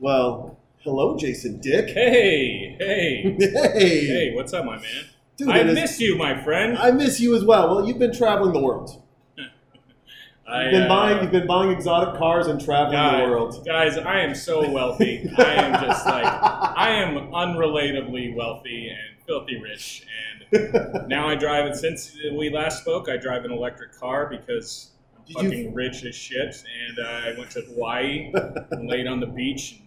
Well, hello, Jason Dick. Hey, hey, hey, hey, what's up, my man? Dude, I miss is, you, my friend. I miss you as well. Well, you've been traveling the world. I, You've been uh, buying, you've been buying exotic cars and traveling the world. Guys, I am so wealthy. I am just like, I am unrelatably wealthy and filthy rich. And now I drive And Since we last spoke, I drive an electric car because I'm Did you- fucking rich as shit. And uh, I went to Hawaii and laid on the beach. And,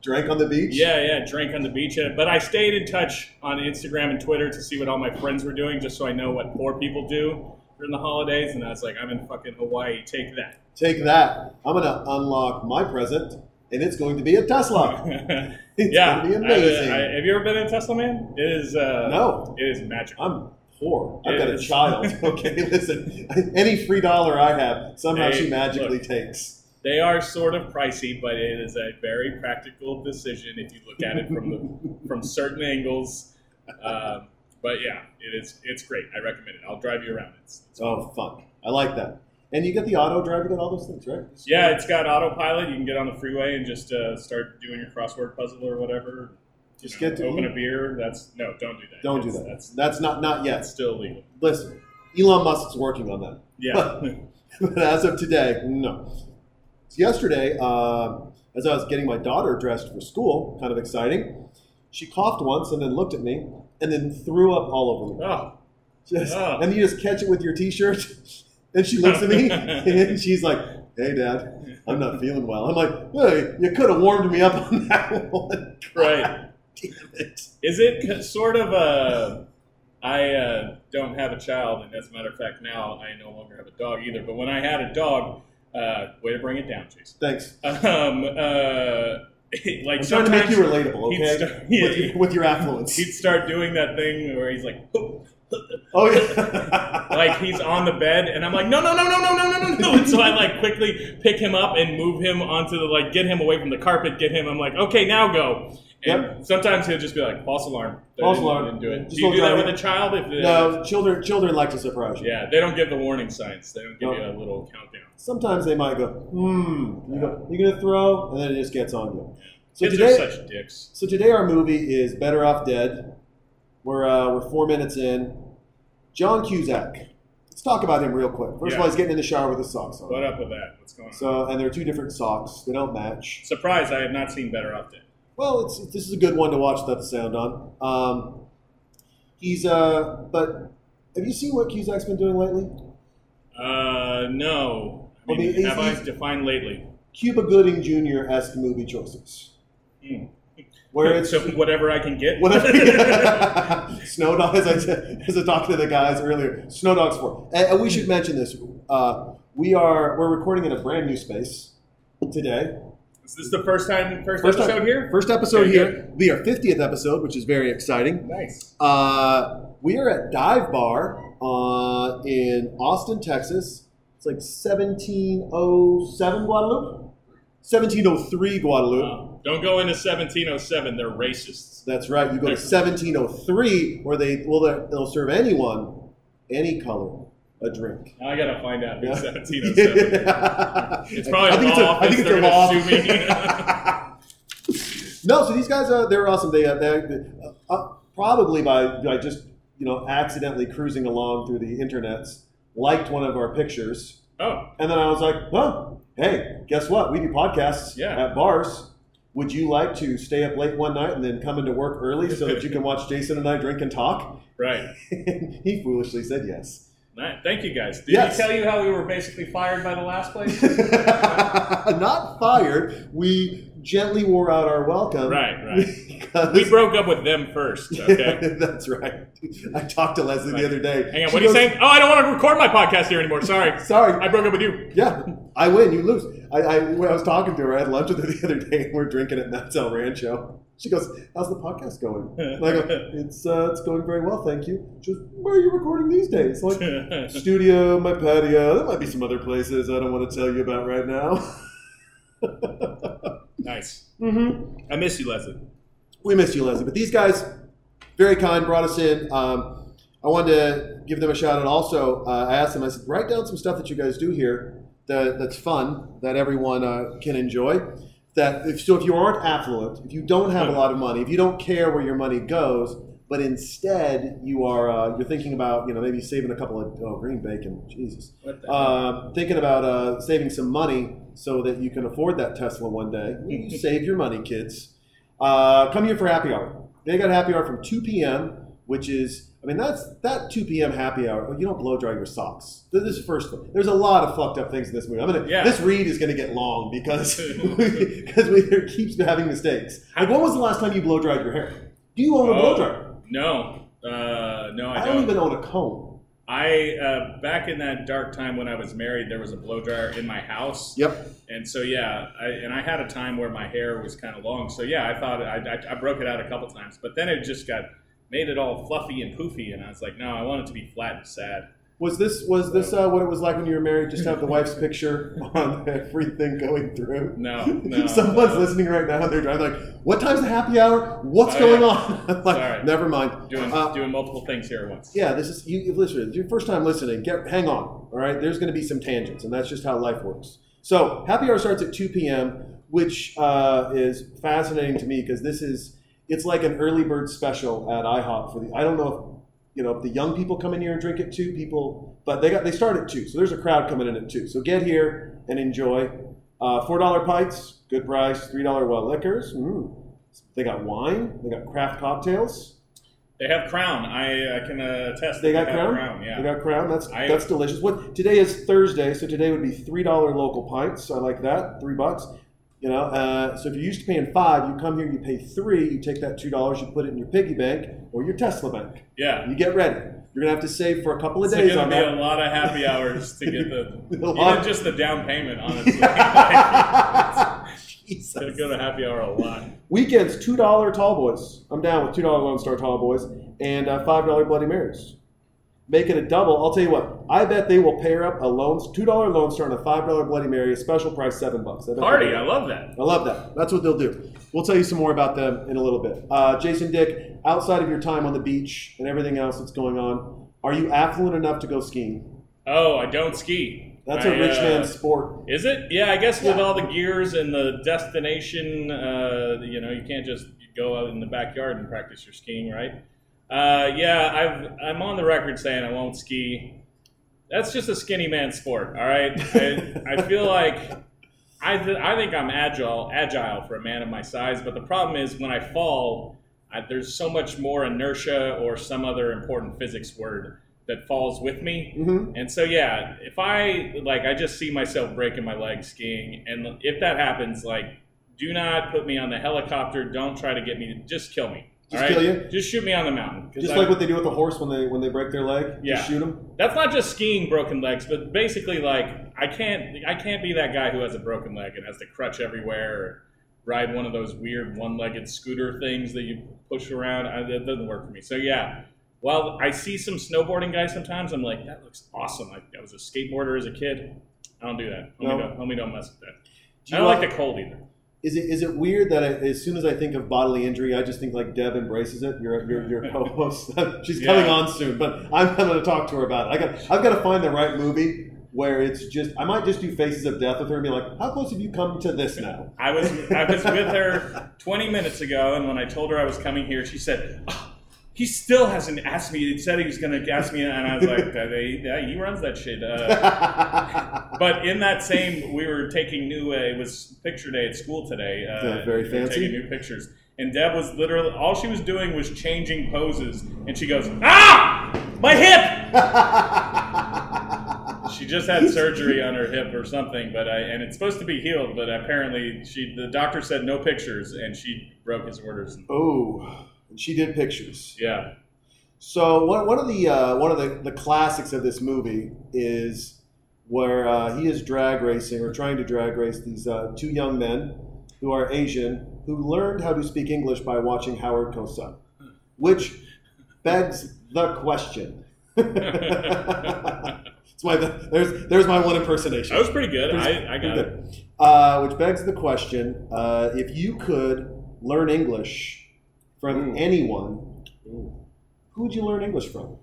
Drank on the beach. Yeah, yeah, drank on the beach. Uh, But I stayed in touch on Instagram and Twitter to see what all my friends were doing, just so I know what poor people do during the holidays. And I was like, I'm in fucking Hawaii. Take that. Take that. I'm gonna unlock my present, and it's going to be a Tesla. It's yeah, gonna be amazing. I- have you ever been in a Tesla, man? It is. Uh, No. it is magical. I'm poor. I've It got a child. Okay, listen. Any free dollar I have, somehow Hey, she magically look. takes. They are sort of pricey, but it is a very practical decision if you look at it from the from certain angles. Um, but yeah, it is. It's great. I recommend it. I'll drive you around. It's, it's Oh, fun. I like that. And you get the auto driving and all those things, right? Yeah, it's got autopilot. You can get on the freeway and just uh, start doing your crossword puzzle or whatever. You Just know, get to open eat. a beer. That's no, don't do that. Don't do that. That's, That's not not yet. still illegal. Listen, Elon Musk's working on that. Yeah. but as of today, no. So yesterday, uh, as I was getting my daughter dressed for school, kind of exciting, she coughed once and then looked at me and then threw up all over me. oh, Just, Oh. And you just catch it with your t-shirt, and she looks at me and she's like, "Hey, Dad, I'm not feeling well." I'm like, "Hey, you could have warmed me up on that one." right. Damn it. Is it sort of a? I uh, don't have a child, and as a matter of fact, now I no longer have a dog either. But when I had a dog, uh, way to bring it down, Jason. Thanks. Um, uh, like I'm trying to make you relatable, okay? start- with, your, with your affluence. he'd start doing that thing where he's like, Oh yeah. like he's on the bed, and I'm like, no, no, no, no, no, no, no, no. And so I like quickly pick him up and move him onto the like, get him away from the carpet, get him. I'm like, okay, now go. And Yep. sometimes he'll just be like, false alarm. False alarm. Didn't do it. Just do you don't that with a child? If they, no, children children like to surprise you. Yeah, they don't give the warning signs. They don't give No. you a little countdown. Sometimes they might go, hmm. You go, you gonna throw, and then it just gets on you. So Kids today, are such dicks. so today our movie is Better Off Dead. We're uh, we're four minutes in. John Cusack. Let's talk about him real quick. First of all, he's getting in the shower with his socks on. What up with that? What's going on? So, and they're two different socks. They don't match. Surprise! I have not seen Better Off Dead. Well, it's, this is a good one to watch without the sound on. Um, he's uh, but have you seen what Cusack's been doing lately? Uh, no. I Well, mean, he's- have I defined lately? Cuba Gooding Jr. esque movie choices, Hmm. where it's so whatever I can get. whatever. Snow Dog, as I said, as I talked to the guys earlier, Snow Dog's four. And, and we should mention this. Uh, we are we're recording in a brand new space today. Is this the first time, first, First time- episode here? First episode Okay, here. good. Be our fiftieth episode, which is very exciting. Nice. Uh, we are at Dive Bar uh, in Austin, Texas. It's like 1707 Guadalupe? 1703 Guadalupe. Wow. Don't go into 1707. They're racists. That's right. You go to 1703 where they will they'll serve anyone, any color, a drink. Now I gotta find out who's Yeah. 1707. It's probably I think it's a- I think it's a law no, so these guys are they're awesome. They, uh, they uh, uh, probably by by just you know accidentally cruising along through the internets liked one of our pictures, oh, and then I was like, oh, hey, guess what? We do podcasts Yeah. at bars. Would you like to stay up late one night and then come into work early so that you can watch Jason and I drink and talk? right. he foolishly said yes. Thank you guys. Did Yes. he tell you how we were basically fired by the last place? Not fired. We gently wore out our welcome. Right, right. We broke up with them first. Okay. That's right. I talked to Leslie the other day. Hang on. She What are you saying? Oh, I don't want to record my podcast here anymore. Sorry. Sorry. I broke up with you. Yeah, I win, you lose. I, I, when I was talking to her, I had lunch with her the other day, and we're drinking at Matt's El Rancho. She goes, "How's the podcast going?" And I go, "It's uh, it's going very well, thank you." She goes, "Where are you recording these days?" Like studio, my patio. There might be some other places I don't want to tell you about right now. Nice. mm-hmm. I miss you, Leslie. We miss you, Leslie. But these guys, very kind, brought us in. Um, I wanted to give them a shout out. Also, uh, I asked them. I said, write down some stuff that you guys do here that, that's fun that everyone uh, can enjoy. That if, so, if you aren't affluent, if you don't have a lot of money, if you don't care where your money goes, but instead you are uh, you're thinking about you know maybe saving a couple of oh green bacon, Jesus, What the uh, thinking about uh, saving some money so that you can afford that Tesla one day. You save your money, kids. Uh, come here for happy hour. They got happy hour from 2 p.m., which is, I mean, that's that 2 p.m. happy hour. You don't blow dry your socks. This is first. There's a lot of fucked up things in this movie. I'm gonna. Yeah. This read is gonna get long because because we there keeps having mistakes. Like, when was the last time you blow dried your hair? Do you own a blow Oh, dryer? No. Uh, no, I, I don't. don't even own a comb. I uh, back in that dark time when I was married, there was a blow dryer in my house. Yep. And so yeah, I, and I had a time where my hair was kind of long. So yeah, I thought I, I, I broke it out a couple times, but then it just got made it all fluffy and poofy, and I was like, no, I want it to be flat and sad. Was this was this uh, what it was like when you were married? Just have the wife's picture on everything going through. No, no. Someone's listening right now. and They're driving like, "What time's the happy hour? What's Oh, going yeah. on?" Like, Sorry. never mind. Doing Uh, doing multiple things here at once. yeah, this is you. you Listen, it's your first time listening. Get hang on. All right, there's going to be some tangents, and that's just how life works. So, happy hour starts at 2 p.m., which uh, is fascinating to me because this is it's like an early bird special at IHOP for the. I don't know if you know if the young people come in here and drink at two people, but they got they start at two, so there's a crowd coming in at two. So get here and enjoy. Uh, Four dollar pints, good price. Three dollar well liquors. Mm. They got wine. They got craft cocktails. They have Crown. I, I can uh, attest. They that got have crown. Yeah. They got crown. That's I- that's delicious. What today is Thursday, so today would be three dollar local pints. I like that. Three bucks. You know, uh, so if you're used to paying five, you come here, you pay three, you take that two dollars, you put it in your piggy bank or your Tesla bank. yeah. You get ready. You're gonna have to save for a couple of It's days It's to be that. a lot of happy hours to get the even just the down payment. Honestly, Jesus. to go to happy hour a lot. Weekends, two dollar tall boys. I'm down with two dollar Lone Star tall boys and uh, five dollar Bloody Marys. Make it a double. I'll tell you what. I bet they will pair up a lone two dollar Lone Star and a five dollar Bloody Mary, a special price seven bucks. I Party. I love that. I love that. That's what they'll do. We'll tell you some more about them in a little bit. Uh, Jason Dick, outside of your time on the beach and everything else that's going on, are you affluent enough to go skiing? Oh, I don't ski. That's a a rich man's sport. Is it? Yeah, I guess with all the gears and the destination, uh, you know, you can't just go out in the backyard and practice your skiing, right? Uh, yeah, I've, I'm on the record saying I won't ski. That's just a skinny man sport, all right? I, I feel like I, th- I think I'm agile, agile for a man of my size, but the problem is when I fall, I, there's so much more inertia or some other important physics word that falls with me. hmm And so yeah, if I like I just see myself breaking my leg skiing and if that happens like do not put me on the helicopter, don't try to get me just kill me. Just right? kill you? Just shoot me on the mountain. Just I- like what they do with the horse when they when they break their leg. Yeah. Just shoot them. that's not just skiing broken legs, but basically like I can't I can't be that guy who has a broken leg and has to crutch everywhere or ride one of those weird one-legged scooter things that you push around. I, that doesn't work for me. So yeah, while I see some snowboarding guys sometimes, I'm like that looks awesome. I, I was a skateboarder as a kid. I don't do that. Homie, No. don't, homie don't mess with that. Do I don't like like- the cold either. Is it is it weird that I, as soon as I think of bodily injury, I just think like Deb embraces it? Your your, your co-host. She's coming on soon, but I'm, I'm going to talk to her about it. I got I've got to find the right movie where it's just I might just do Faces of Death with her and be like, how close have you come to this now? I was I was with her 20 minutes ago, and when I told her I was coming here, she said, "Oh, "He still hasn't asked me. He said he was going to ask me," and I was like, "Uh, "Yeah, he runs that shit." Uh, but in that same, we were taking new. Uh, it was picture day at school today. Uh, very we fancy. Taking new pictures, and Deb was literally all she was doing was changing poses, and she goes, "Ah, my hip." She just had surgery on her hip or something, but I and it's supposed to be healed, but apparently she the doctor said no pictures, and she broke his orders. Oh, and she did pictures. Yeah, So one, one of the uh, one of the, the classics of this movie is where uh, he is drag racing or trying to drag race these uh, two young men who are Asian who learned how to speak English by watching Howard Cosell, which begs the question. It's my there's there's my one impersonation. that was pretty good. I, I got it. Uh, which begs the question: uh, If you could learn English from Ooh. anyone, Ooh. who would you learn English from?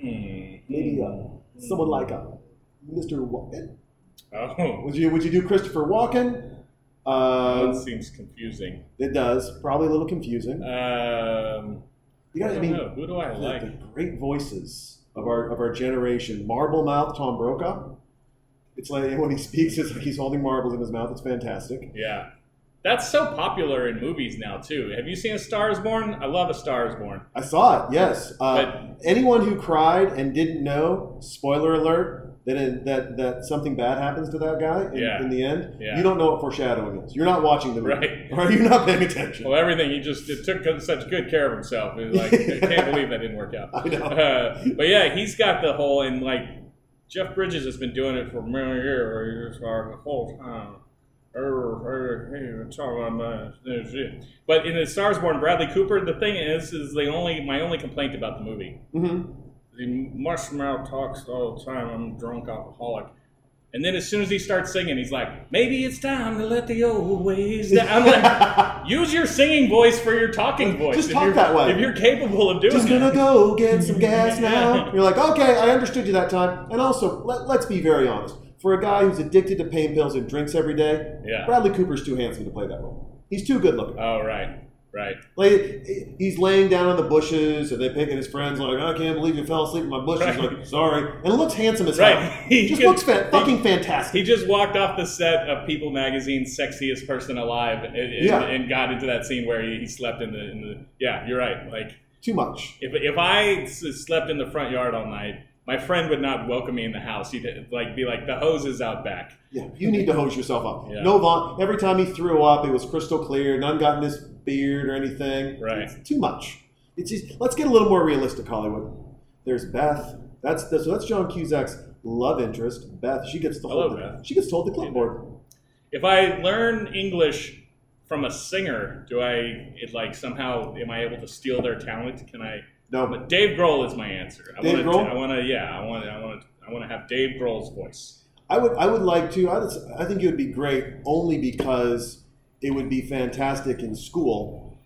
Hmm. Maybe uh, someone like uh, Mr. Walken. Oh, Would you Would you do Christopher Walken? that Uh, seems confusing. it does. Probably a little confusing. Um, You I got. I mean, know. Who do I the, like? the great voices of our of our generation. Marble Mouth Tom Brokaw. It's like when he speaks, it's like he's holding marbles in his mouth. It's fantastic. Yeah. That's so popular in movies now too. Have you seen A Star Is Born? I love A Star Is Born. I saw it. Yes. Uh, But- anyone who cried and didn't know, spoiler alert, that it, that that something bad happens to that guy in, Yeah. in the end. Yeah. You don't know what foreshadowing is. You're not watching the movie, Right. or you're not paying attention. Well, everything he just it took such good care of himself. It like I can't believe that didn't work out. I know. Uh, but yeah, he's got the whole and like Jeff Bridges has been doing it for many years. Where he's like the whole time. "Er, er, hey, we're talking about this, this." But in the Stars Born, Bradley Cooper. The thing is, is the only my only complaint about the movie. hmm The marshmallow talks all the time. I'm a drunk alcoholic. And then as soon as he starts singing, he's like, "Maybe it's time to let the old ways down." I'm like, use your singing voice for your talking voice. Just if talk you're, that way. If you're capable of doing it. Just gonna that. go get some gas now. You're like, okay, I understood you that time. And also, let, let's be very honest. For a guy who's addicted to pain pills and drinks every day, Yeah. Bradley Cooper's too handsome to play that role. He's too good looking. Oh right, right. Like he's laying down in the bushes, and they pick, and his friends like, I can't believe you fell asleep in my bushes. Right. like, sorry, and looks handsome as Right. hell. He just could- looks fa- he- fucking fantastic. He just walked off the set of People Magazine's "Sexiest Person Alive" and, and, Yeah. and got into that scene where he, he slept in the in the. Yeah, you're right. Like Too much. if if I slept in the front yard all night, my friend would not welcome me in the house. He'd like be like, "The hose is out back." Yeah, you need to hose yourself up. Yeah. No von. Every time he threw up, it was crystal clear. None got in his beard or anything. Right. It's too much. It's just let's get a little more realistic, Hollywood. There's Beth. That's that's, so that's John Cusack's love interest. Beth. She gets to Hello, hold. The, Beth. She gets to hold the clipboard. If I learn English from a singer, do I it like somehow am I able to steal their talent? Can I? No, But Dave Grohl is my answer. I Dave wanna, Grohl? I want to. Yeah, I want. I want to. I want to have Dave Grohl's voice. I would I would like to. I, would, I think it would be great only because it would be fantastic in school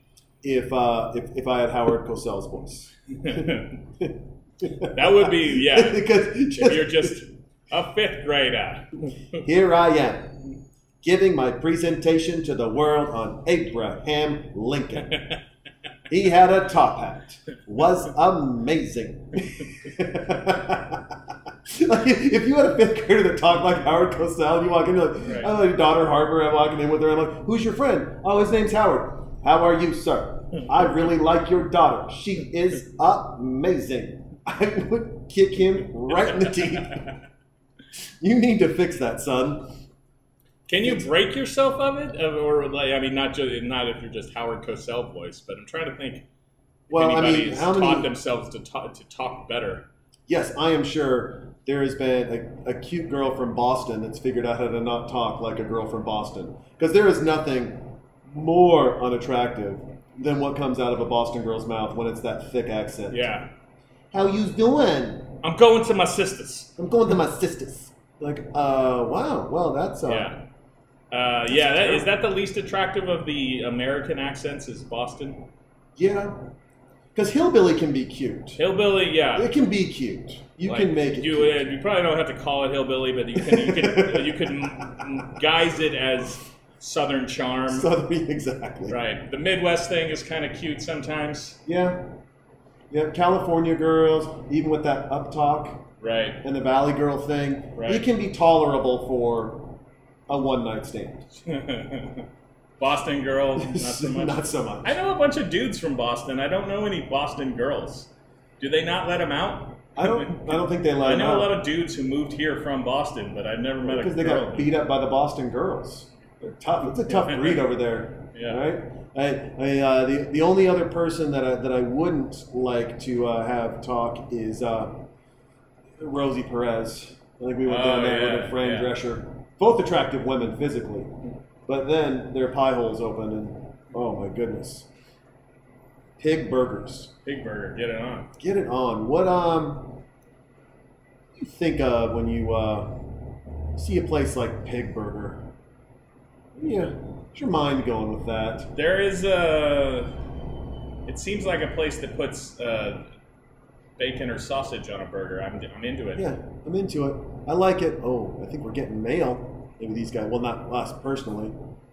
if uh, if, if I had Howard Cosell's voice. That would be yeah. because if you're just a fifth grader. here I am giving my presentation to the world on Abraham Lincoln. He had a top hat. Was amazing. like if you had a fifth grader that talked like Howard Cosell, you walk in you're like, Right. I like daughter Harper. I'm walking in with her. I'm like, who's your friend? Oh, his name's Howard. How are you, sir? I really like your daughter. She is amazing. I would kick him right in the teeth. You need to fix that, son. Can you break yourself of it, or like I mean, not just not if you're just Howard Cosell voice, but I'm trying to think. Well, I mean, how taught many? themselves to talk to talk better. Yes, I am sure there has been a, a cute girl from Boston that's figured out how to not talk like a girl from Boston. Because there is nothing more unattractive than what comes out of a Boston girl's mouth when it's that thick accent. Yeah, How you doing? I'm going to my sisters. I'm going to my sisters. Like, uh, wow. Well, that's uh, Yeah, uh, yeah. That, is that the least attractive of the American accents? Is Boston yeah. Because hillbilly can be cute. hillbilly? Yeah, It can be cute. You Like, can make it. You, cute. uh, you probably don't have to call it hillbilly, but you can you can you can guise it as Southern charm. Southern, exactly. Right. The Midwest thing is kind of cute sometimes. Yeah. Yeah, California girls, even with that up talk Right. and the Valley Girl thing, Right. it can be tolerable for a one night stand. Boston girls, not so much. Not so much. I know a bunch of dudes from Boston. I don't know any Boston girls. Do they not let them out? I don't. I don't think they let I know a lot of dudes who moved here from Boston, but I've never met a because they got beat up by the Boston girls. They're tough. It's a tough breed over there. Yeah. Right. I, I, uh, the the only other person that I, that I wouldn't like to uh, have talk is uh, Rosie Perez. I think we went down Oh, there with a friend yeah. Drescher. Both attractive women physically, but then their pie holes open and oh my goodness. Pig burgers. Pig Burger, get it on. Get it on. What um you think of when you uh, see a place like Pig Burger? Yeah, what's your mind going with that? There is a. It seems like a place that puts uh, bacon or sausage on a burger. I'm, I'm into it. Yeah, I'm into it. I like it. Oh, I think we're getting mail. Maybe these guys. Well, not us personally,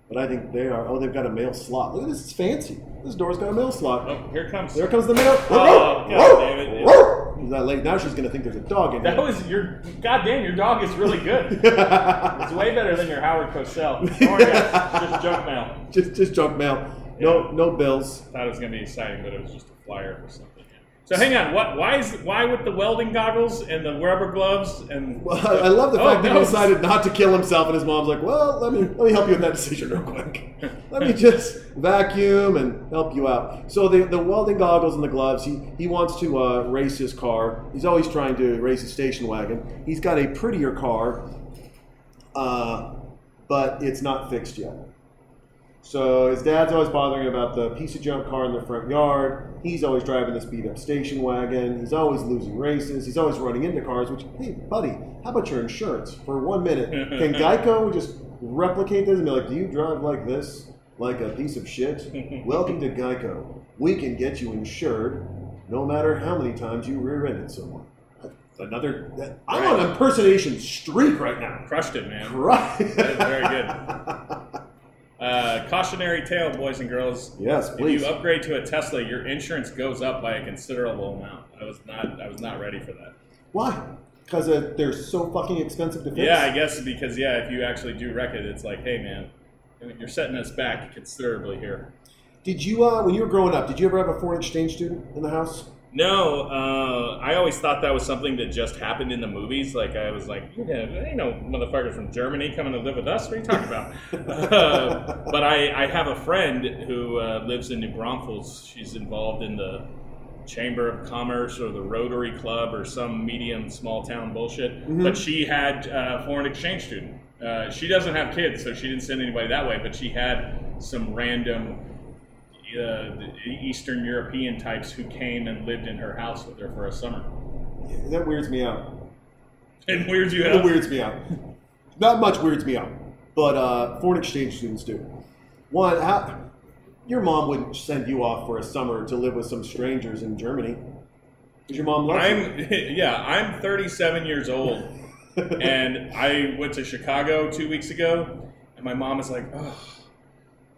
but I think they are. Oh, they've got a mail slot. Look at this. It's fancy. This door's got a mail slot. Oh, here it comes. There comes the mail. Oh, God damn it. Is that late? Now she's gonna think there's a dog in there. That was your. Goddamn, your dog is really good. It's way better than your Howard Cosell. Just junk mail. just, just junk mail. No, no bills. Thought it was gonna be exciting, but it was just a flyer for something. So hang on. What? Why is? Why with the welding goggles and the rubber gloves and? Well, I love the Oh, fact that he decided not to kill himself, and his mom's like, "Well, let me let me help you with that decision real quick. Let me just vacuum and help you out." So the, the welding goggles and the gloves. He he wants to uh, race his car. He's always trying to race his station wagon. He's got a prettier car, uh, but it's not fixed yet. So his dad's always bothering about the piece of junk car in the front yard. He's always driving this beat up station wagon. He's always losing races. He's always running into cars, which, hey, buddy, how about your insurance for one minute? Can Geico just replicate this and be like, do you drive like this? Like a piece of shit? Welcome to Geico. We can get you insured no matter how many times you rear ended someone. Another, I'm on an impersonation streak right now. Crushed it, man. Right. That is very good. Uh, cautionary tale, boys and girls. Yes, please. If you upgrade to a Tesla, your insurance goes up by a considerable amount. I was not. I was not ready for that. Why? Because uh, they're so fucking expensive to fix. Yeah, I guess because yeah, if you actually do wreck it, it's like, hey man, you're setting us back considerably here. Did you, uh, when you were growing up, did you ever have a foreign exchange student in the house? No, uh, I always thought that was something that just happened in the movies. Like I was like, yeah, there ain't no motherfuckers from Germany coming to live with us. What are you talking about? uh, but I, I have a friend who uh, lives in New Braunfels. She's involved in the Chamber of Commerce or the Rotary Club or some medium small town bullshit. Mhm. But she had a foreign exchange student. Uh, she doesn't have kids, so she didn't send anybody that way. But she had some random uh, Eastern European types who came and lived in her house with her for a summer. That weirds me out. And weird you It out. weirds me out. Not much weirds me out, but uh, foreign exchange students do. One, how, your mom wouldn't send you off for a summer to live with some strangers in Germany. Because your mom loves I'm yeah, I'm 37 years old, and I went to Chicago two weeks ago, and my mom is like, oh,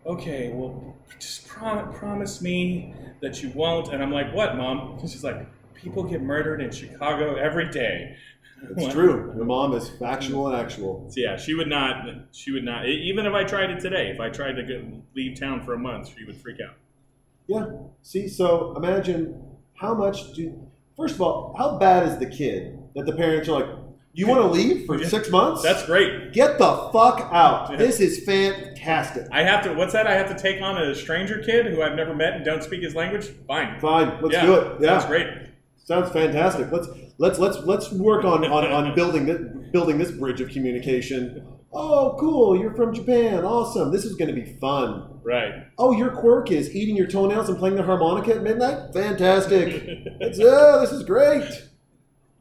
okay, well, just prom- promise me that you won't. And I'm like, what, mom? She's like, people get murdered in Chicago every day. It's true. Your mom is factual and actual. So yeah, she would not. She would not. Even if I tried it today, if I tried to go, leave town for a month, she would freak out. Yeah. See, so imagine how much do. First of all, how bad is the kid that the parents are like, you want to leave for six months? That's great. Get the fuck out. Yeah. This is fantastic. I have to. What's that? I have to take on a stranger kid who I've never met and don't speak his language. Fine. Fine, let's yeah, do it. Yeah. Sounds great. Sounds fantastic. Let's let's let's let's work on on, on building this building this bridge of communication. Oh, cool! You're from Japan. Awesome. This is going to be fun. Right. Oh, your quirk is eating your toenails and playing the harmonica at midnight. Fantastic. it's, oh, this is great.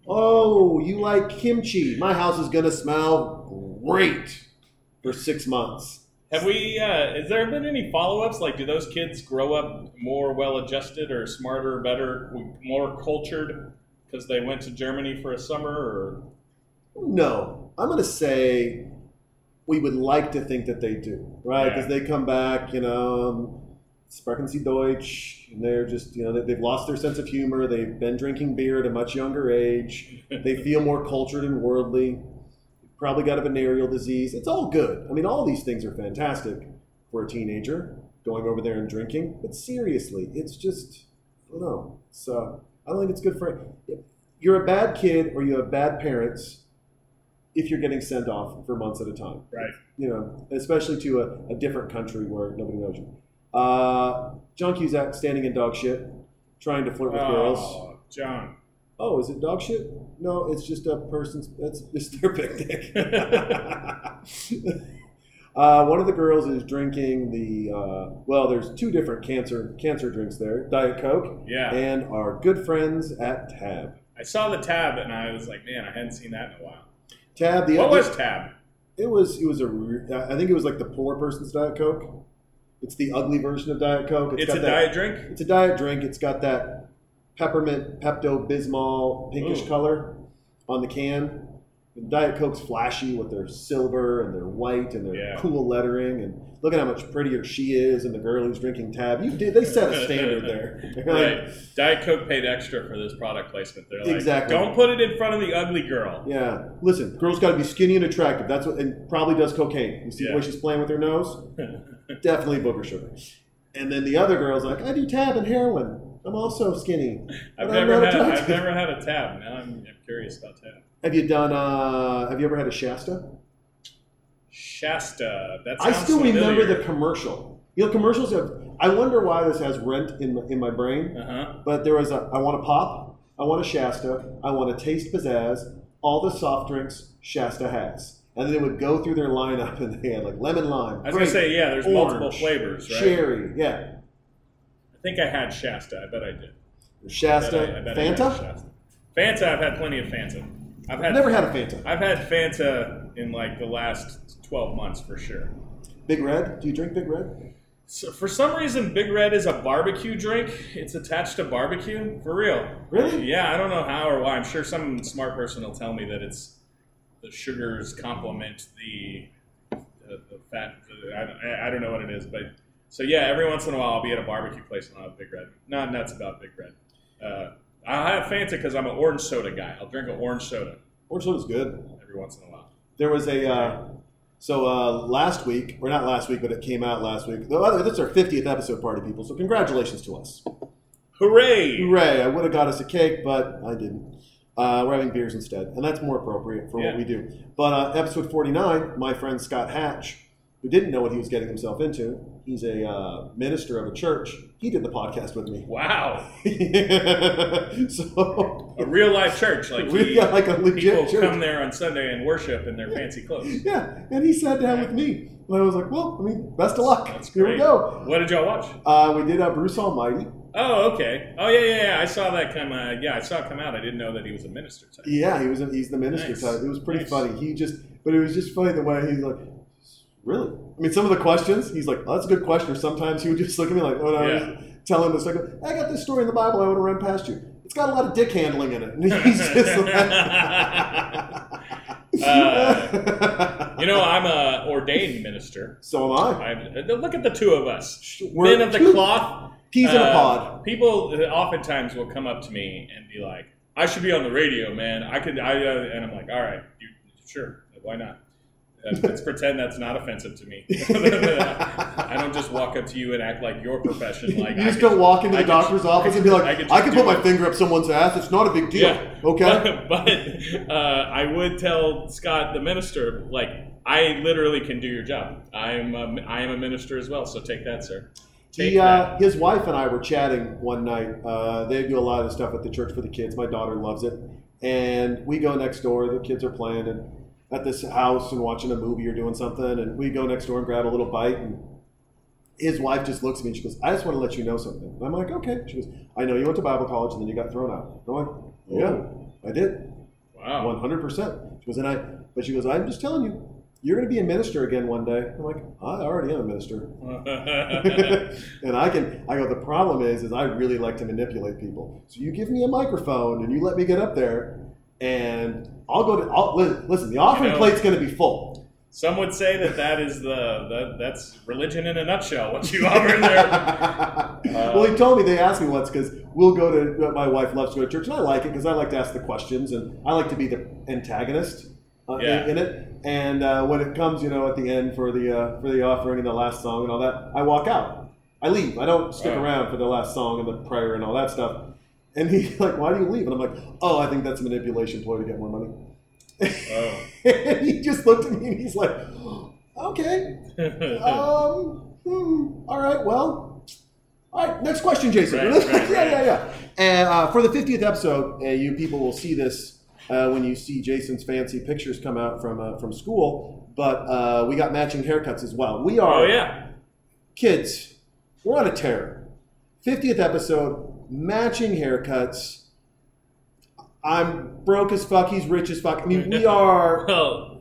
Oh, you like kimchi? My house is going to smell great for six months. Have we? Uh, has there been any follow-ups? Like, do those kids grow up more well-adjusted, or smarter, better, more cultured because they went to Germany for a summer? Or No, I'm going to say we would like to think that they do, right? Yeah. Because they come back, you know, um, sprechen Sie Deutsch, and they're just, you know, they- they've lost their sense of humor. They've been drinking beer at a much younger age. They feel more cultured and worldly. Probably got a venereal disease. It's all good. I mean, all these things are fantastic for a teenager going over there and drinking. But seriously, it's just, I don't know. It's, uh, I don't think it's good for. you're a bad kid or you have bad parents if you're getting sent off for months at a time. Right. You know, especially to a, a different country where nobody knows you. Uh, John Cusack standing in dog shit, trying to flirt with girls. Oh, John. Oh, is it dog shit? No, it's just a person's. That's it's their picnic. uh, one of the girls is drinking the. Uh, well, there's two different cancer cancer drinks there: Diet Coke Yeah. and our good friends at Tab. I saw the tab and I was like, man, I hadn't seen that in a while. Tab. The What was tab? It was. It was a. I think it was like the poor person's Diet Coke. It's the ugly version of Diet Coke. It's got a that- diet drink? It's a diet drink. It's got that peppermint Pepto Bismol pinkish Ooh. color on the can. And Diet Coke's flashy with their silver and their white and their Yeah. cool lettering. And look at how much prettier she is and the girl who's drinking Tab. You did. They set a standard there. Like, Right. Diet Coke paid extra for this product placement. They're like, Exactly. don't put it in front of the ugly girl. Yeah. Listen, girl's got to be skinny and attractive. That's what, and probably does cocaine. You see Yeah. the way she's playing with her nose? Definitely booger sugar. And then the other girl's like, I do tab and heroin. I'm also skinny. I've never had. I've never had a tab. Now I'm, I'm curious about tab. Have you done? uh Have you ever had a Shasta? Shasta. That I still remember the commercial. You know, commercials have. I wonder why this has rent in my, in my brain. Uh-huh. But there was a. I want a pop. I want a Shasta. I want a taste pizzazz. All the soft drinks Shasta has, and then they would go through their lineup, and they had like lemon lime. I was gonna say, yeah. There's orange, multiple flavors, right? Cherry, yeah. I think I had Shasta. I bet I did. I Shasta, bet I, I bet I Fanta. Shasta. Fanta. I've had plenty of Fanta. I've had. Never had a Fanta. I've had Fanta in like the last twelve months for sure. Big Red. Do you drink Big Red? So for some reason, Big Red is a barbecue drink. It's attached to barbecue for real. Really? Yeah, I don't know how or why. I'm sure some smart person will tell me that it's the sugars complement the the, the fat. I, I don't know what it is, but so yeah, every once in a while I'll be at a barbecue place and I'll have Big Red. Not nuts about Big Red. Uh, I have Fanta because I'm an orange soda guy. I'll drink an orange soda Orange soda's good. every once in a while. There was a. Uh, so uh, last week, or not last week, but it came out last week. By the way, This is our 50th episode party, people. So congratulations to us. Hooray! Hooray! I would have got us a cake, but I didn't. Uh, we're having beers instead, and that's more appropriate for Yeah. what we do. But uh, episode 49, my friend Scott Hatch, who didn't know what he was getting himself into, he's a uh, minister of a church. He did the podcast with me. Wow, so a real life church. Like we got like a legit people church. come there on Sunday and worship in their fancy clothes. Yeah, and he sat down with me. And I was like, well, I mean, best of luck. That's Here we go. What did y'all watch? Uh, we did uh, Bruce Almighty. Oh, okay. Oh, yeah, yeah, yeah. I saw that come. Uh, yeah, I saw it come out. I didn't know that he was a minister. Type. Yeah, he was. He's the minister Nice. type. It was pretty Nice. funny. He just, but it was just funny the way he's like, really. I mean, some of the questions, he's like, oh, "That's a good question." Or sometimes he would just look at me like, "Oh no," I Yeah. telling him this. Like, I got this story in the Bible. I want to run past you. It's got a lot of dick handling in it. And he's just Uh, You know, I'm a ordained minister. so am I. I look at the two of us, We're men of the two cloth. Peas in a Uh, pod. People oftentimes will come up to me and be like, "I should be on the radio, man. I could." I uh, and I'm like, "All right, you, sure, why not?" Uh, let's pretend that's not offensive to me. I don't just walk up to you and act like your profession. Like you I just could- don't walk into I the could- doctor's office I and be like, I could "I can put my it." finger up someone's ass. It's not a big deal." Yeah. Okay. But, but uh, I would tell Scott, the minister, like I literally can do your job. I'm a, I am a minister as well. So take that, sir. He, uh, his wife and I were chatting one night. Uh, they do a lot of stuff at the church for the kids. My daughter loves it, and we go next door. The kids are playing and at this house and watching a movie or doing something, and we go next door and grab a little bite. And his wife just looks at me and she goes, "I just want to let you know something." And I'm like, "Okay." She goes, "I know you went to Bible college and then you got thrown out." I'm like, "Yeah, I did, wow. 100 percent." She goes, "And I," but she goes, "I'm just telling you." You're going to be a minister again one day. I'm like, I already am a minister. and I can, I go, the problem is, is I really like to manipulate people. So you give me a microphone and you let me get up there and I'll go to, I'll, listen, the offering You know- plate's going to be full. Some would say that that is the that, that's religion in a nutshell. What you offer there. Uh, well, he told me, they asked me once because we'll go to, my wife loves to go to church and I like it because I like to ask the questions and I like to be the antagonist uh, Yeah. in, in it. And uh, when it comes, you know, at the end for the, uh, for the offering and the last song and all that, I walk out. I leave. I don't stick Oh. around for the last song and the prayer and all that stuff. And he's like, "Why do you leave?" And I'm like, "Oh, I think that's a manipulation ploy to get more money." Oh. and he just looked at me and he's like, "Okay, um, hmm, all right, well, all right, next question, Jason. Right, yeah, right, yeah, yeah. And uh, for the 50th episode, uh, you people will see this uh, when you see Jason's fancy pictures come out from uh, from school. But uh, we got matching haircuts as well. We are oh yeah. kids. We're on a tear. 50th episode, matching haircuts. I'm broke as fuck. He's rich as fuck. I mean, we are. Well,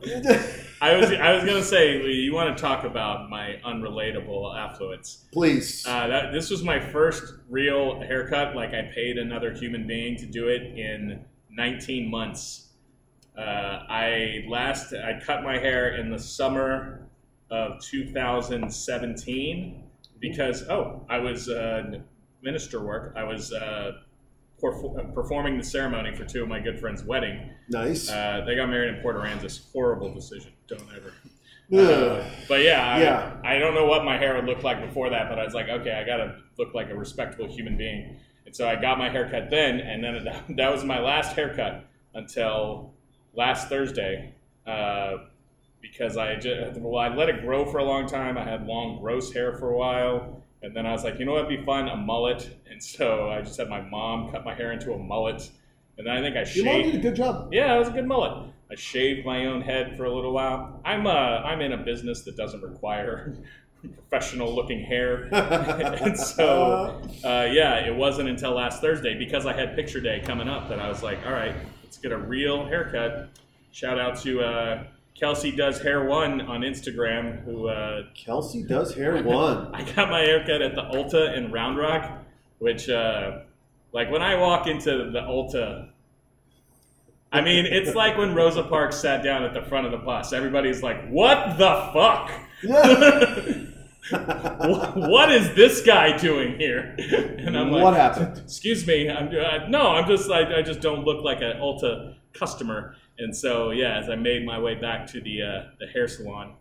I was I was gonna say you want to talk about my unrelatable affluence. Please. Uh, that, this was my first real haircut. Like I paid another human being to do it in 19 months. Uh, I last I cut my hair in the summer of 2017 because oh I was uh, minister work. I was uh, perfor- performing the ceremony for two of my good friends' wedding. nice. Uh, they got married in Port Aransas. Horrible decision. Don't ever. Uh, but yeah, I, Yeah. I don't know what my hair would look like before that, but I was like, okay, I gotta look like a respectable human being. And so I got my haircut then, and then it, that was my last haircut until last Thursday, uh, because I just well, I let it grow for a long time. I had long, gross hair for a while, and then I was like, you know what'd be fun? A mullet. And so I just had my mom cut my hair into a mullet, and then I think I Your mom shaved. did a good job. Yeah, it was a good mullet. I shaved my own head for a little while. I'm uh, I'm in a business that doesn't require professional looking hair, and so uh, yeah, it wasn't until last Thursday because I had picture day coming up that I was like, all right, let's get a real haircut. Shout out to uh, Kelsey does hair one on Instagram who. Uh, Kelsey does hair one. I got my haircut at the Ulta in Round Rock, which, uh, like, when I walk into the Ulta, I mean, it's like when Rosa Parks sat down at the front of the bus. Everybody's like, "What the fuck? Wh- what is this guy doing here?" And I'm like, what happened? excuse me i'm uh, no i'm just like i just don't look like an ulta customer and so yeah as i made my way back to the uh, the hair salon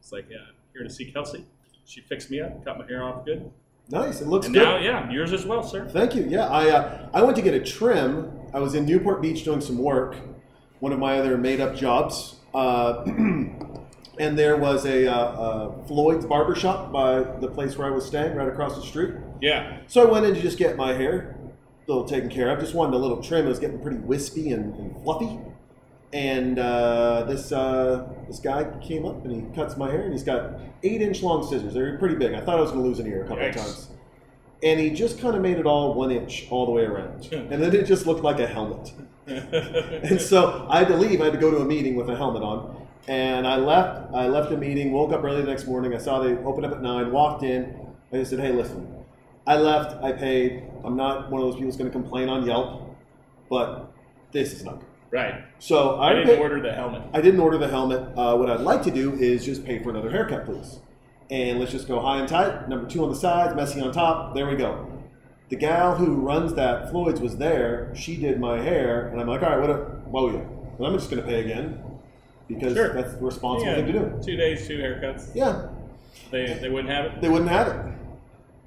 it's like yeah I'm here to see kelsey she fixed me up cut my hair off good Nice. It looks and good. now yeah yours as well sir Thank you. Yeah, I uh, I went to get a trim. I was in Newport Beach doing some work, one of my other made up jobs, uh, and there was a uh, uh, Floyd's barber shop by the place where I was staying, right across the street. yeah So I went in to just get my hair a little taken care of. Just wanted a little trim. It was getting pretty wispy and, and fluffy. And uh, this uh, this guy came up and he cuts my hair and he's got eight inch long scissors. They're pretty big. I thought I was going to lose an ear a couple Yikes. of times. And he just kind of made it all one inch all the way around. and then it just looked like a helmet. And so I had to leave. I had to go to a meeting with a helmet on. And I left. I left the meeting. Woke up early the next morning. I saw they opened up at nine. Walked in. I just said, "Hey, listen. I left. I paid. I'm not one of those people who's going to complain on Yelp, but this is not good." right So I, i didn't paid- order the helmet I didn't order the helmet. Uh, what I'd like to do is just pay for another haircut, please. And let's just go high and tight. Number two on the sides, messy on top. There we go. The gal who runs that Floyd's was there. She did my hair, and I'm like, all right, what? A, well, yeah. Well, I'm just going to pay again because Sure. that's the responsible thing to do. two days two haircuts Yeah, they, they wouldn't have it they wouldn't have it.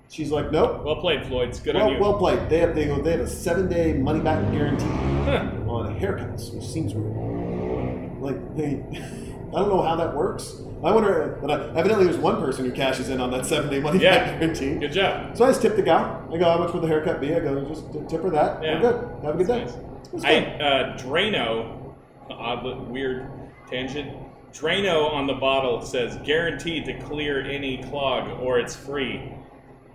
She's like, nope. well played floyd's good on Well, you well played. They have they, go, they have a seven day money back guarantee Huh. on haircuts, which seems weird. Like, they, I don't know how that works. I wonder. But I, evidently, there's one person who cashes in on that seven day money Yeah. back guarantee. good job So I just tip the gal. I go, how much would the haircut be? I go, just t- tip her that. Yeah. We're good. Have a good day. Nice. It was I good. uh, Drano, odd, weird tangent. Drano on the bottle says guaranteed to clear any clog or it's free.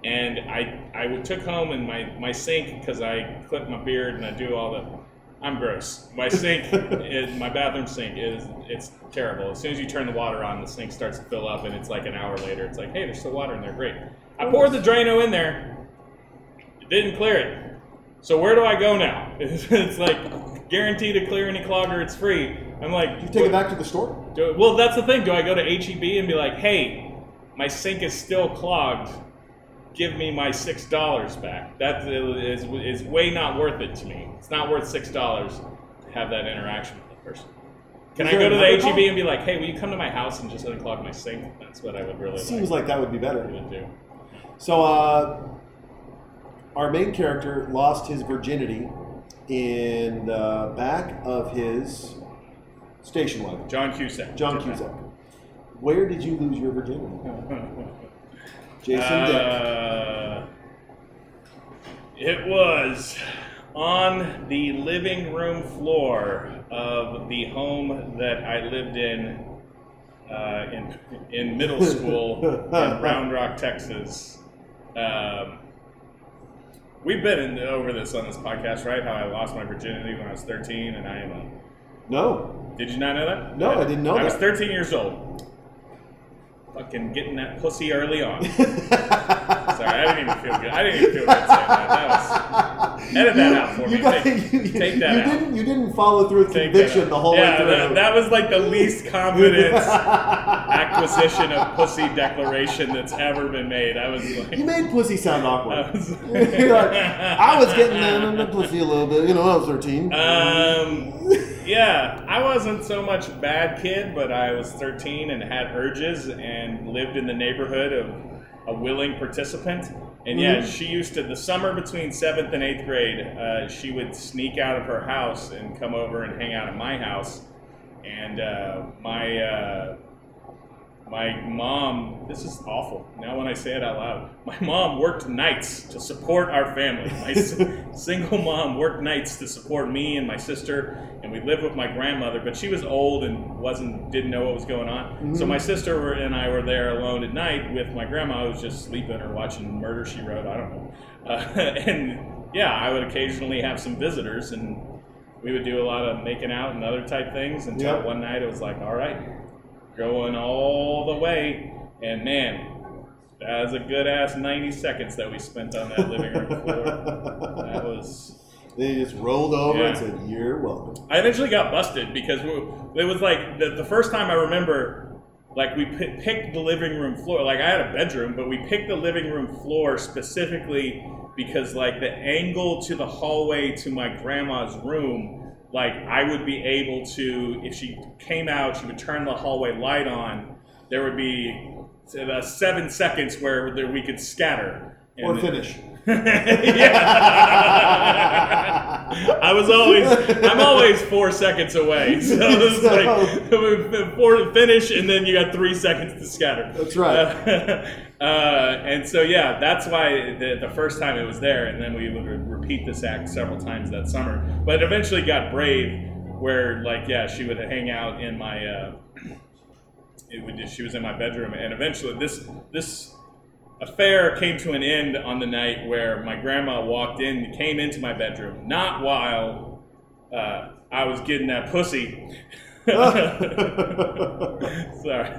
And I I took home and my my sink because I clip my beard and I do all the. I'm gross. My sink, is, my bathroom sink is it's terrible. As soon as you turn the water on, the sink starts to fill up, and it's like an hour later. It's like, hey, there's still water in there. Great. I poured the Drano in there. It didn't clear it. So where do I go now? It's like guaranteed to clear any clogger. It's free. I'm like, Do you take it back to the store. do, well, that's the thing. Do I go to HEB and be like, hey, my sink is still clogged. Give me my six dollars back. That is is way not worth it to me. It's not worth six dollars to have that interaction with the person. Can Is I go to the HEB call? and be like, hey, will you come to my house and just unclog my sink? That's what I would really Seems like like that would be better. to do. So, uh, our main character lost his virginity in the back of his station wagon. John Cusack. John Cusack. Where did you lose your virginity? Jason. Uh, it was on the living room floor of the home that I lived in uh, in in middle school in Round Rock, Texas. Um, we've been in, over this on this podcast, right? How I lost my virginity when I was 13, and I am a. No. Did you not know that? No, I didn't know I was 13 years old. Fucking getting that pussy early on. Sorry, I didn't even feel good. I didn't even feel good saying that. That was edit that out for you me. got- take, you- take that you out. Didn't, you didn't follow through with Take conviction the whole yeah, way through. That, that was like the least confidence acquisition of pussy declaration that's ever been made. I was like, you made pussy sound I awkward. was, like, I was getting down in the pussy a little bit. You know, I was 13. Um, yeah, I wasn't so much a bad kid, but I was 13 and had urges and lived in the neighborhood of a willing participant. And yeah, Mhm. she used to, the summer between seventh and eighth grade, uh, she would sneak out of her house and come over and hang out at my house. And uh, my, uh, my mom, this is awful. Now, when I say it out loud, my mom worked nights to support our family. My s- single mom worked nights to support me and my sister, and we lived with my grandmother. But she was old and wasn't didn't know what was going on. So my sister and I were there alone at night with my grandma, who was just sleeping or watching Murder She Wrote. I don't know. Uh, and yeah, I would occasionally have some visitors, and we would do a lot of making out and other type things. Until Yep. one night it was like, all right going all the way. And man, that was a good ass 90 seconds that we spent on that living room floor. That was. They just rolled over and said, "You're welcome." I eventually got busted because we, it was like the, the first time I remember, like we pi picked the living room floor. Like I had a bedroom, but we picked the living room floor specifically because like the angle to the hallway to my grandma's room, like I would be able to, if she came out, she would turn the hallway light on. There would be uh, seven seconds where there, we could scatter. And Or finish. yeah. I was always, I'm always four seconds away. So it's like four to finish, and then you got three seconds to scatter. That's right. Uh, uh, and so yeah, that's why the, the first time it was there, and then we would repeat this act several times that summer. But it eventually got brave, where like yeah, she would hang out in my. Uh, it would just, she was in my bedroom, and eventually this this affair came to an end on the night where my grandma walked in, came into my bedroom, not while uh, I was getting that pussy. Sorry,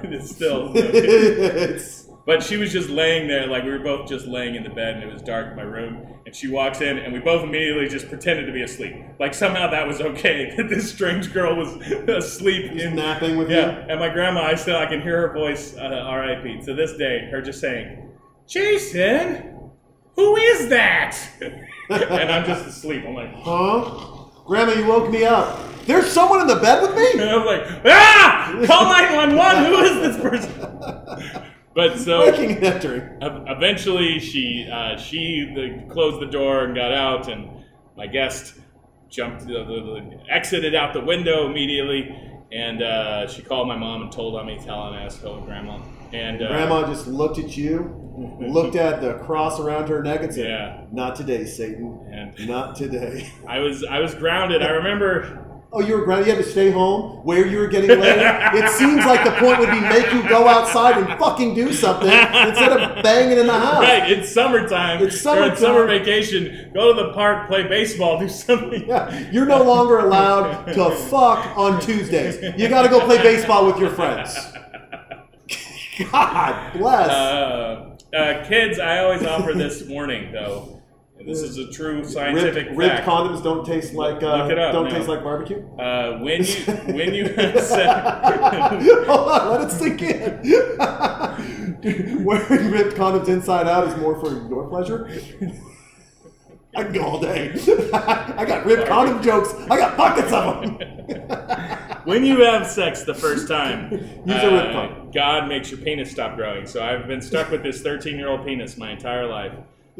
it's still. It's- But she was just laying there, like we were both just laying in the bed, and it was dark in my room. And she walks in, and we both immediately just pretended to be asleep. Like somehow that was okay that this strange girl was asleep Just in napping with yeah, and my grandma, I still I can hear her voice, uh, R.I.P. To this day, her just saying, "Jason, who is that?" and I'm just asleep. I'm like. Huh? Grandma, you woke me up. There's someone in the bed with me. and I'm like, ah, call 911. Who is this person? But so Breaking and entering. eventually, she uh, she the, closed the door and got out, and my guest jumped the, the, the, exited out the window immediately. And uh, she called my mom and told on me, telling ass told grandma. And uh, Grandma just looked at you, looked at the cross around her neck, and said, Yeah. "Not today, Satan. And Not today." I was I was grounded. I remember Oh, you were grounded. You had to stay home where you were getting laid. it seems like the point would be make you go outside and fucking do something instead of banging in the house. right. It's summertime. It's summertime. it's summer vacation. Go to the park, play baseball, do something. Yeah, you're no longer allowed to fuck on Tuesdays. You got to go play baseball with your friends. God bless. Uh, uh, kids, I always offer this warning though. This is a true scientific ripped, ripped fact. condoms don't taste like uh, Look it up don't now. taste like barbecue. Uh, when you when you Hold on, let it sink in. Wearing ripped condoms inside out is more for your pleasure. I can go all day. I got ripped condom jokes. I got buckets of them. when you have sex the first time, Use a rip condom. God makes your penis stop growing. So I've been stuck with this 13 year old penis my entire life.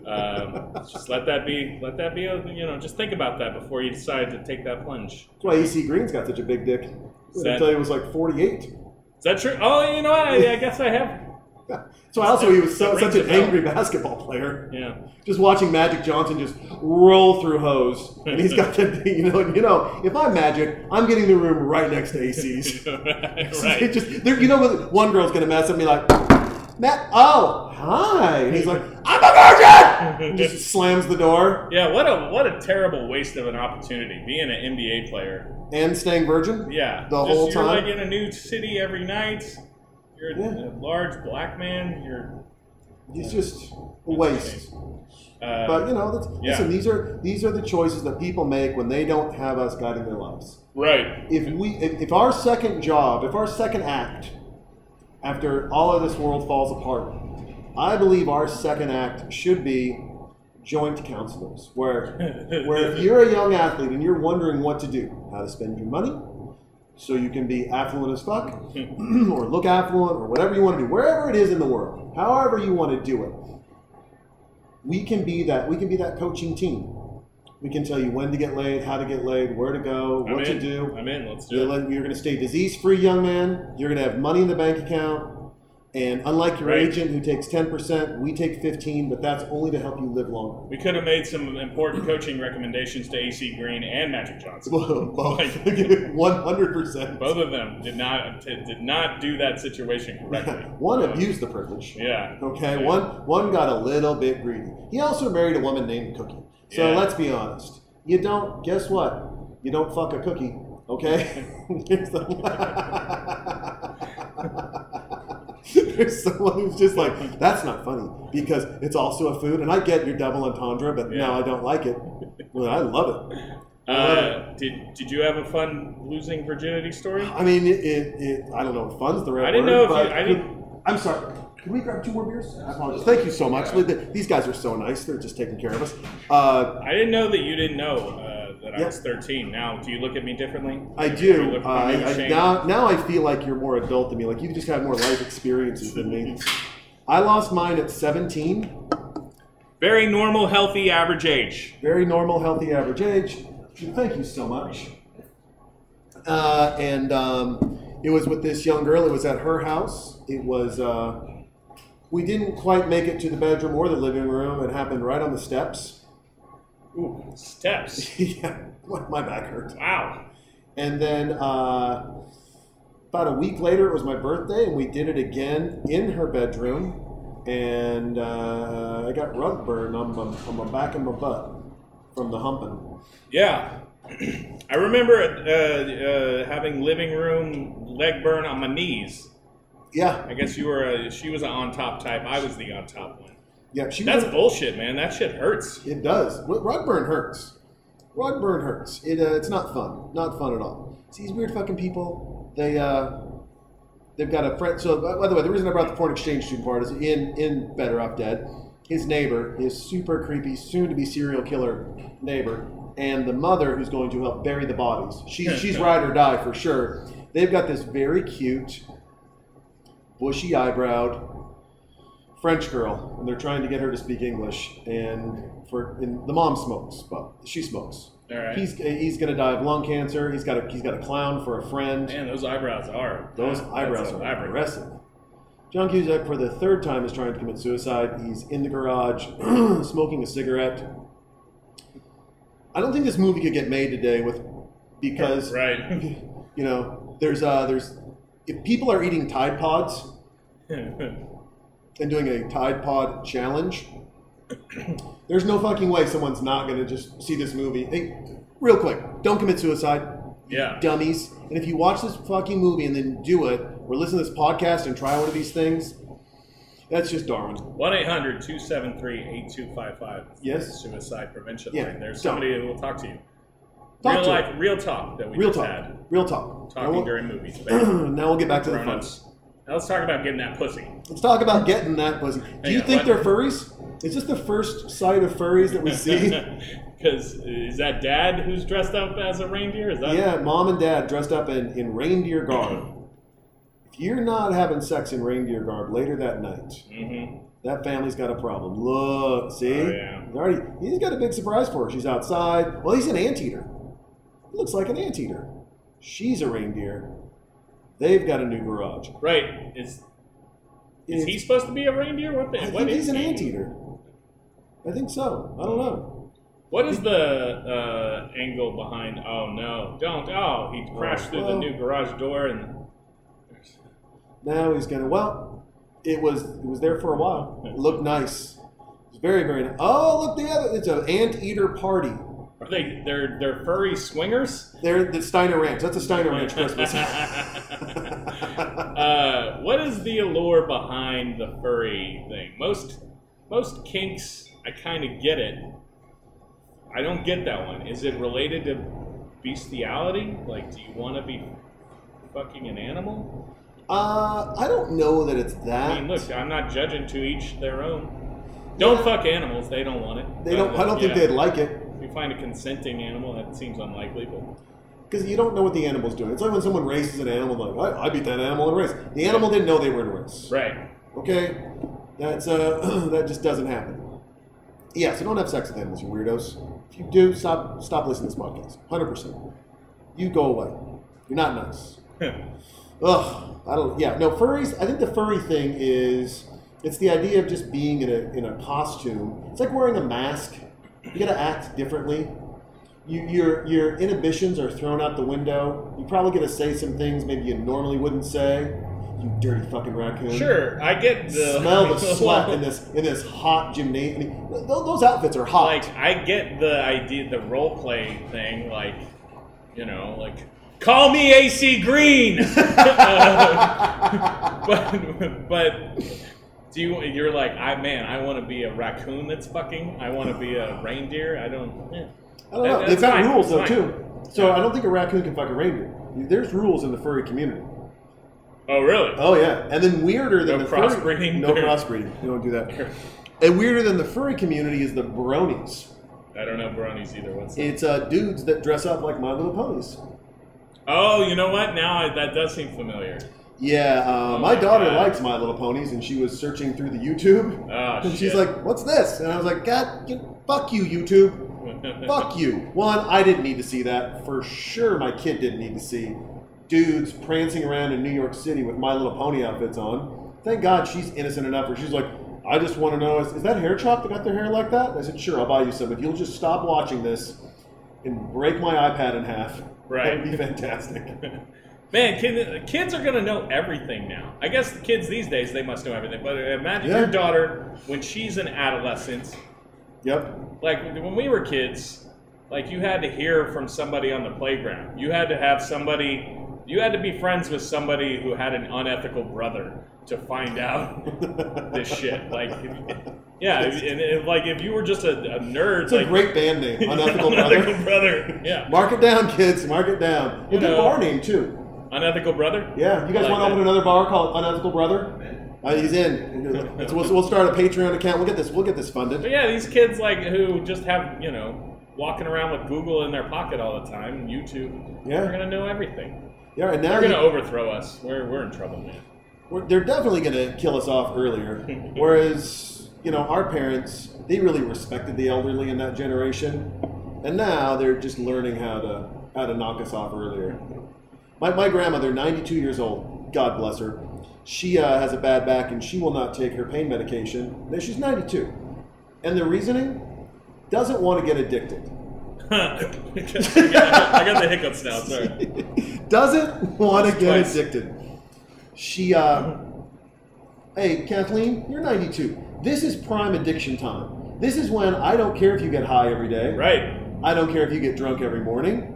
Um, just let that be. Let that be. A, you know, just think about that before you decide to take that plunge. That's why AC Green's got such a big dick. That- tell you, it was like 48. Is that true? Oh, you know? I, I guess I have. So also he was so, such an angry basketball player. Yeah. Just watching Magic Johnson just roll through hose, and he's got the you know you know if I'm Magic, I'm getting the room right next to AC's. It right. just there, you know one girl's gonna mess up and be like, Matt, oh hi, and he's like, I'm a virgin, and just slams the door Yeah. What a what a terrible waste of an opportunity being an NBA player. and staying virgin. Yeah. The Just- whole you're time? like in a new city every night. You're Yeah. a large black man. You're. It's just a waste. Uh, But you know, that's, Yeah. listen, these are these are the choices that people make when they don't have us guiding their lives. right. if we if, if our second job if our second act after all of this world falls apart i believe our second act should be joint counselors where where if you're a young athlete and you're wondering what to do how to spend your money so you can be affluent as fuck or look affluent or whatever you want to do wherever it is in the world however you want to do it we can be that we can be that coaching team we can tell you when to get laid how to get laid where to go what to do I'm in. Let's do you're, it. you're going to stay disease free, young man. You're going to have money in the bank account. And unlike your Right. agent who takes 10%, we take 15 but that's only to help you live longer. We could have made some important coaching recommendations to AC Green and Magic Johnson. Both. Like- 100%. Both of them did not did not do that situation correctly. One abused the privilege. Yeah. Okay, Yeah. one one got a little bit greedy. He also married a woman named Cookie. So Yeah. let's be honest. You don't. Guess what? You don't fuck a cookie. Okay. There's, someone who's just like, that's not funny because it's also a food, and I get your double entendre, but Yeah. no, I don't like it. Well, I love it. Uh, did did you have a fun losing virginity story? I mean, it. it, it I don't know if fun's the right I didn't word, know if you- I didn't- I'm sorry. Can we grab two more beers? I apologize. Thank you so much. These guys are so nice. They're just taking care of us. Uh, I didn't know that you didn't know uh, I Yeah. was 13. Now, do you look at me differently? I Do you do. look Uh, at me with I, now, now I feel like you're more adult than me. Like you've just have more life experiences than me. I lost mine at 17. Very normal, healthy, average age. Very normal, healthy, average age. Thank you so much. Uh, and um, it was with this young girl. It was at her house. It was. Uh, we didn't quite make it to the bedroom or the living room. It happened right on the steps. Ooh, steps. yeah, my back hurt. Wow. And then uh, about a week later, it was my birthday, and we did it again in her bedroom. And uh, I got rug burn on my, on my back and my butt from the humping. Yeah. I remember uh, uh, having living room leg burn on my knees. Yeah, I guess you were a, she was an on top type. I was the on top one. Yeah. She That's bullshit, man. That shit hurts. It does. Rug burn hurts. Rug burn hurts. It, uh, it's not fun. Not fun at all. See, these weird fucking people. They uh, they've got a friend. So by the way, the reason I brought the foreign exchange student part is in in Better Off Dead. His neighbor, his super creepy, soon to be serial killer neighbor, and the mother who's going to help bury the bodies. She's she's ride or die for sure. They've got this very cute, bushy eyebrowed French girl, and they're trying to get her to speak English. And for and the mom smokes, but she smokes. All right. He's he's gonna die of lung cancer. He's got a he's got a clown for a friend. Man, those eyebrows are. Those eyebrows are elaborate. aggressive. John Cusack, for the third time, is trying to commit suicide. He's in the garage, smoking a cigarette. I don't think this movie could get made today with because Right. you know there's uh there's if people are eating Tide Pods and doing a Tide Pod challenge, there's no fucking way someone's not gonna just see this movie. Hey, real quick, don't commit suicide yeah. dummies. And if you watch this fucking movie and then do it, or listen to this podcast and try one of these things, that's just Darwin. 1 800 273 8255. Yes. Suicide prevention Yeah, line. There's somebody who will talk to you. Talk real to life, real talk that we Real just talk. had. Real talk. Talking we'll, during movies. now we'll get back to the fun. Now let's talk about getting that pussy. Let's talk about getting that pussy. Do you on, think what? they're furries? Is this the first sight of furries that we see? Because is that dad who's dressed up as a reindeer? Is that yeah, mom and dad dressed up in, in reindeer garb. If you're not having sex in reindeer garb later that night, hmm That family's got a problem. Look, see? Oh, yeah. He's already he's got a big surprise for her. She's outside. Well, he's an anteater. He looks like an anteater. She's a reindeer. They've got a new garage. Right. Is is It's- he supposed to be a reindeer? What the? I what think is he's an he? anteater. I think so. I don't know. What is the uh, angle behind? Oh no! Don't! Oh, he crashed through the new garage door and. Now he's gonna. Well, it was it was there for a while. It looked nice. It's very very. nice. Oh, look the other. It's an anteater party. Are they? They're they're furry swingers. They're the Steiner Ranch. That's a Steiner Ranch Christmas. uh, what is the allure behind the furry thing? Most most kinks, I kind of get it. I don't get that one. Is it related to bestiality? Like, do you want to be fucking an animal? uh, I don't know that it's that. I mean, look, I'm not judging to each their own. Don't fuck animals; they don't want it. they don't. I don't think yeah, they'd like it you find a consenting animal, that seems unlikely, but. because you don't know what the animal's doing. It's like when someone races an animal. Like I, I beat that animal in a race. The animal didn't know they were in a race. Right. Okay, that's uh, that just doesn't happen. Yeah, so don't have sex with animals, you weirdos. If you do, stop stop listening to this podcast. Hundred percent. You go away. You're not nice. Ugh, I don't. Yeah, no furries. I think the furry thing is it's the idea of just being in a in a costume. It's like wearing a mask. You got to act differently. You, your your inhibitions are thrown out the window. You probably get to say some things maybe you normally wouldn't say. You dirty fucking raccoon. Sure, I get the Smell the sweat in this in this hot gymnasium. I mean, th- those outfits are hot. like I get the idea, the role play thing, like you know, like call me AC Green. Uh, but but do you? You're like I man, I want to be a raccoon that's fucking. I want to be a reindeer. I don't. eh. I don't know. That- They've got fine, rules though too. So I don't think a raccoon can fuck a reindeer. There's rules in the furry community. Oh really? Oh yeah, and then weirder than No the furry- crossbreeding? No crossbreeding. You don't do that. And weirder than the furry community is the bronies. I don't know bronies either. What's? It's uh, dudes that dress up like My Little Ponies. Oh, you know what? Now I, that does seem familiar. Yeah, uh, Oh my daughter God. likes My Little Ponies, and she was searching through the YouTube, Oh, and she's like, "What's this?" And I was like, "God, get, fuck you, YouTube." Fuck you. One, I didn't need to see that. For sure, my kid didn't need to see dudes prancing around in New York City with My Little Pony outfits on. Thank God she's innocent enough where she's like, I just want to know, is, is that hair chop that got their hair like that? I said, sure, I'll buy you some. If you'll just stop watching this and break my iPad in half, Right. that would be fantastic. Man, kid, kids are gonna know everything now. I guess the kids these days they must know everything. But imagine Yeah. your daughter when she's an adolescent. yep. Like when we were kids, like you had to hear from somebody on the playground. You had to have somebody. You had to be friends with somebody who had an unethical brother to find out this shit. Like, yeah, and, and, like if you were just a, a nerd, It's a great band name, Unethical Brother. unethical brother, yeah, Mark it down, kids. Mark it down. You We'll do know. bar name, too. Unethical brother. Yeah, you guys like want to open another bar called Unethical Brother? Uh, he's in. So we'll, we'll start a Patreon account. We'll get this. We'll get this funded. But yeah, these kids like who just have you know walking around with Google in their pocket all the time, and YouTube. Yeah. they're gonna know everything. Yeah, and now They're gonna you- overthrow us. We're we're in trouble, man. we're, they're definitely going to kill us off earlier. Whereas, you know, our parents, they really respected the elderly in that generation, and now they're just learning how to how to knock us off earlier. My, my grandmother, 92 years old, God bless her, she uh, has a bad back and she will not take her pain medication. Now, She's 92, and the reasoning doesn't want to get addicted. I got the hiccups now. Sorry. doesn't want to get twice. addicted. She, uh, hey, Kathleen, you're 92. This is prime addiction time. This is when I don't care if you get high every day. Right. I don't care if you get drunk every morning.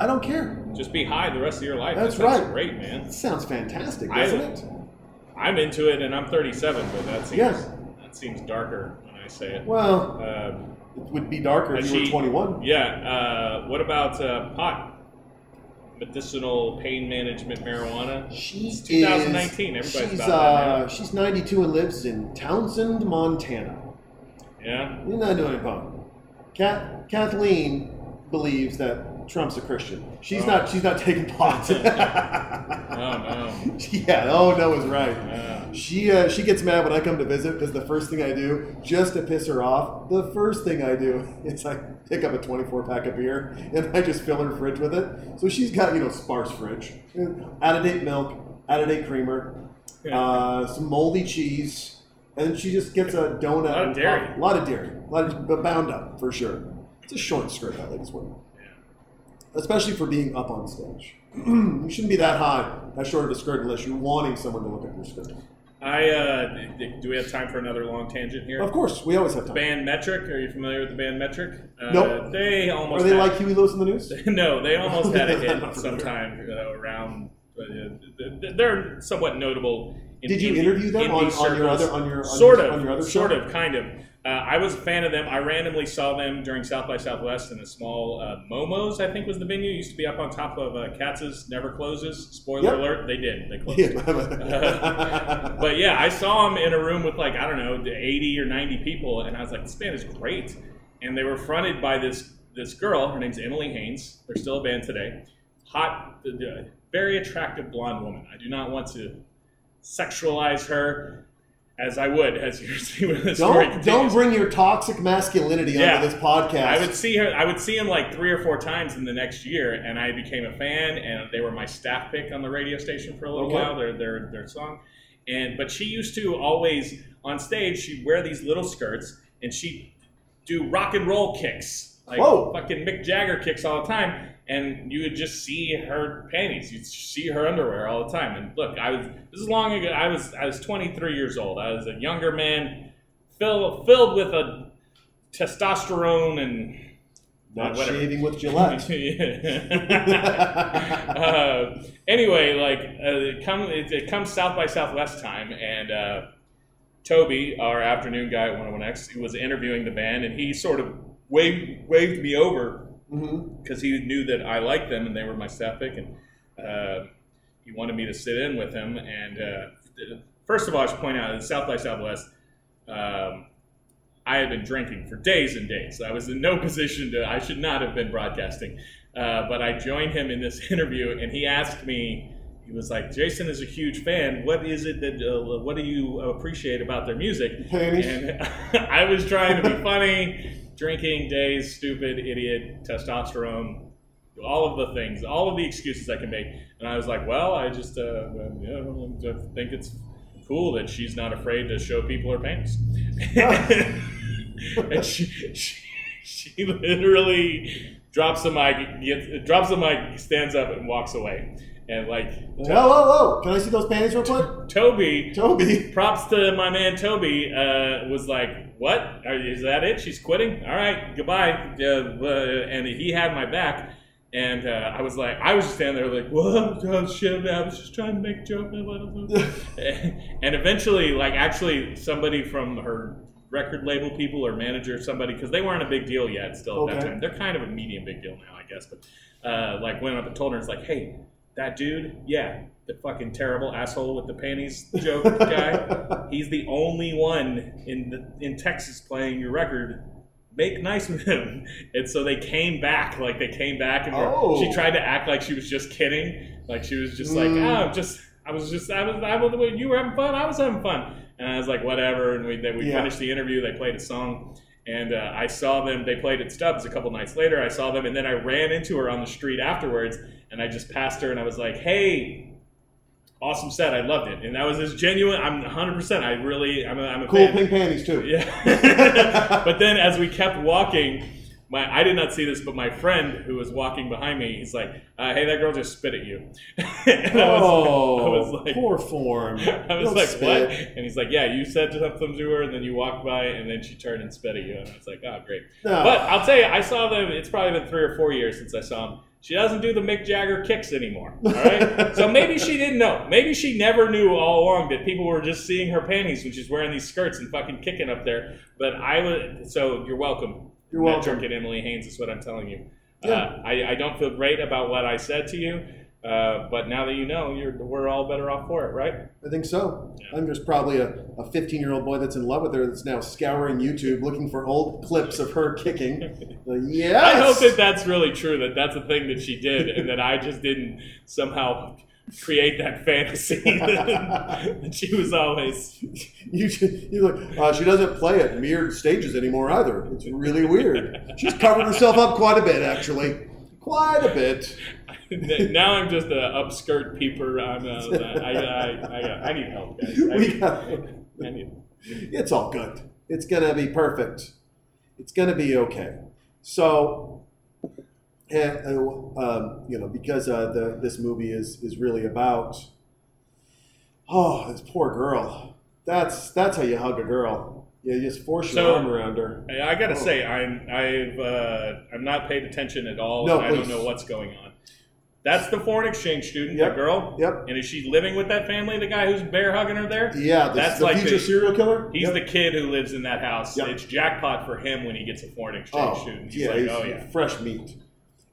I don't care. Just be high the rest of your life. That's That right. Great, man. It sounds fantastic, I- doesn't it? I'm into it, and I'm 37, but that seems that seems darker when I say it. Well, Um, it would be darker if you were 21. yeah. Uh, what about uh, pot? Medicinal pain management marijuana. She's 2019. Is, Everybody's she's, about that uh, now. she's 92 and lives in Townsend, Montana. Yeah. You're not doing it, Bob. Kathleen believes that Trump's a Christian. She's not. She's not taking pot. Oh no. yeah. Oh no, is right. Yeah. She uh, she gets mad when I come to visit because the first thing I do, just to piss her off, the first thing I do is I pick up a 24 pack of beer and I just fill her fridge with it. So she's got you know sparse fridge, out of date milk, out of date creamer, uh, some moldy cheese, and she just gets a donut. A lot of dairy. A lot of dairy. A lot of but bound up for sure. It's a short skirt that lady's wearing especially for being up on stage. you shouldn't be that high, that short of a skirt, unless you're wanting someone to look at your skirt. I uh, do we have time for another long tangent here? Of course, we always have time. Band Metric. Are you familiar with the band Metric? Uh, Nope. They almost Are they like Huey Lewis in the news? no, they almost had a hit sometime uh, around. Uh, th- th- they're somewhat notable. In Did you interview them on- on your other- on your- on sort your- of on your other sort show? of kind of. Uh, I was a fan of them. I randomly saw them during South by Southwest in a small uh, Momo's. I think was the venue. It used to be up on top of uh, Katz's. Never closes. Spoiler Yep. alert: they did. They closed. Yeah. But yeah, I saw them in a room with like I don't know, 80 or 90 people, and I was like, this band is great. And they were fronted by this this girl. Her name's Emily Haines. They're still a band today. Hot, uh, very attractive blonde woman. I do not want to sexualize her as I would as you see when the story don't continues. don't bring your toxic masculinity Yeah. onto this podcast. I would see her. I would see him like three or four times in the next year, and I became a fan. And they were my staff pick on the radio station for a little Okay. while. Their their their song, and but she used to always on stage. She'd wear these little skirts, and she'd do rock and roll kicks, like Whoa. fucking Mick Jagger kicks all the time. And you would just see her panties. You'd see her underwear all the time. And look, I was this is long ago. I was I was 23 years old. I was a younger man, filled filled with a testosterone and not whatever. shaving with Gillette. uh, anyway, like uh, it, come, it, it comes South by Southwest time, and uh, Toby, our afternoon guy at 101X, he was interviewing the band, and he sort of waved waved me over hmm because he knew that I liked them and they were my staff pick, and uh, he wanted me to sit in with him. And uh, first of all, I should point out that South by Southwest, um, I had been drinking for days and days. I was in no position to. I should not have been broadcasting, uh, but I joined him in this interview, and he asked me. He was like, "Jason is a huge fan. What is it that? Uh, what do you appreciate about their music?" And I was trying to be funny, drinking, days, stupid, idiot, testosterone, all of the things, all of the excuses I can make. And I was like, well, I just, uh, well, you know, I think it's cool that she's not afraid to show people her panties. and she, she, she literally drops the mic, gets, drops the mic, stands up, and walks away. And like, Whoa, whoa, whoa! Can I see those panties real quick? Toby Toby. props to my man Toby. Uh, was like, "What? Are, is that it? She's quitting? All right, goodbye." Uh, uh, and he had my back, and uh, I was like, I was just standing there like, "What? Oh, shit! I was just trying to make a joke." and eventually, like, actually, somebody from her record label people or manager, somebody, because they weren't a big deal yet. Still at that Okay. time, they're kind of a medium big deal now, I guess. But uh, like, went up and told her, "It's like, hey." That dude, yeah, the fucking terrible asshole with the panties joke guy. He's the only one in the, in Texas playing your record. Make nice with him. And so they came back, like they came back, and Oh. she tried to act like she was just kidding, like she was just like, Mm. oh, I'm just, I was just, I was, I was, you were having fun, I was having fun, and I was like, whatever. And we then we Yeah. finished the interview. They played a song, and uh, I saw them. They played at Stubbs a couple nights later. I saw them, and then I ran into her on the street afterwards, and I just passed her, and I was like, hey. Awesome set, I loved it, and that was as genuine. I'm 100. percent I really, I'm a, I'm a Cool fan. pink panties too. Yeah. but then as we kept walking, my I did not see this, but my friend who was walking behind me, he's like, uh, "Hey, that girl just spit at you." and I was, Oh, I was like, poor form. I was Don't like, spit. "What?" And he's like, "Yeah, you said something to her, and then you walked by, and then she turned and spit at you." And I was like, "Oh, great." No. But I'll tell you, I saw them. It's probably been three or four years since I saw them. She doesn't do the Mick Jagger kicks anymore. All right, so maybe she didn't know. Maybe she never knew all along that people were just seeing her panties when she's wearing these skirts and fucking kicking up there. But I would. So you're welcome. You're Matt welcome. And Emily Haines is what I'm telling you. Yeah. Uh, I, I don't feel great about what I said to you. Uh, but now that you know, you're, we're all better off for it, right? I think so. Yeah. I'm just probably a, a 15 year old boy that's in love with her that's now scouring YouTube looking for old clips of her kicking. Like, yes! I hope that that's really true. That that's a thing that she did, and that I just didn't somehow create that fantasy that she was always. You, like, uh, she doesn't play at mirrored stages anymore either. It's really weird. She's covered herself up quite a bit, actually. Quite a bit. now I'm just an upskirt peeper. I'm a, I, I, I, I need help, guys. I We need, got, I need, it's all good. It's going to be perfect. It's going to be okay. So, and, um, you know, because uh, the, this movie is, is really about, oh, this poor girl. That's that's how you hug a girl. You just force your So- arm around her. I, gotta Oh. say, I'm I've uh, I'm not paid attention at all. No, and I don't know what's going on. That's the foreign exchange student, Yep. the girl. Yep. And is she living with that family? The guy who's bear hugging her there? Yeah, this, That's the like future the- serial killer. He's Yep. the kid who lives in that house. Yep. It's jackpot for him when he gets a foreign exchange oh, student. He's yeah, like, he's oh yeah. fresh meat.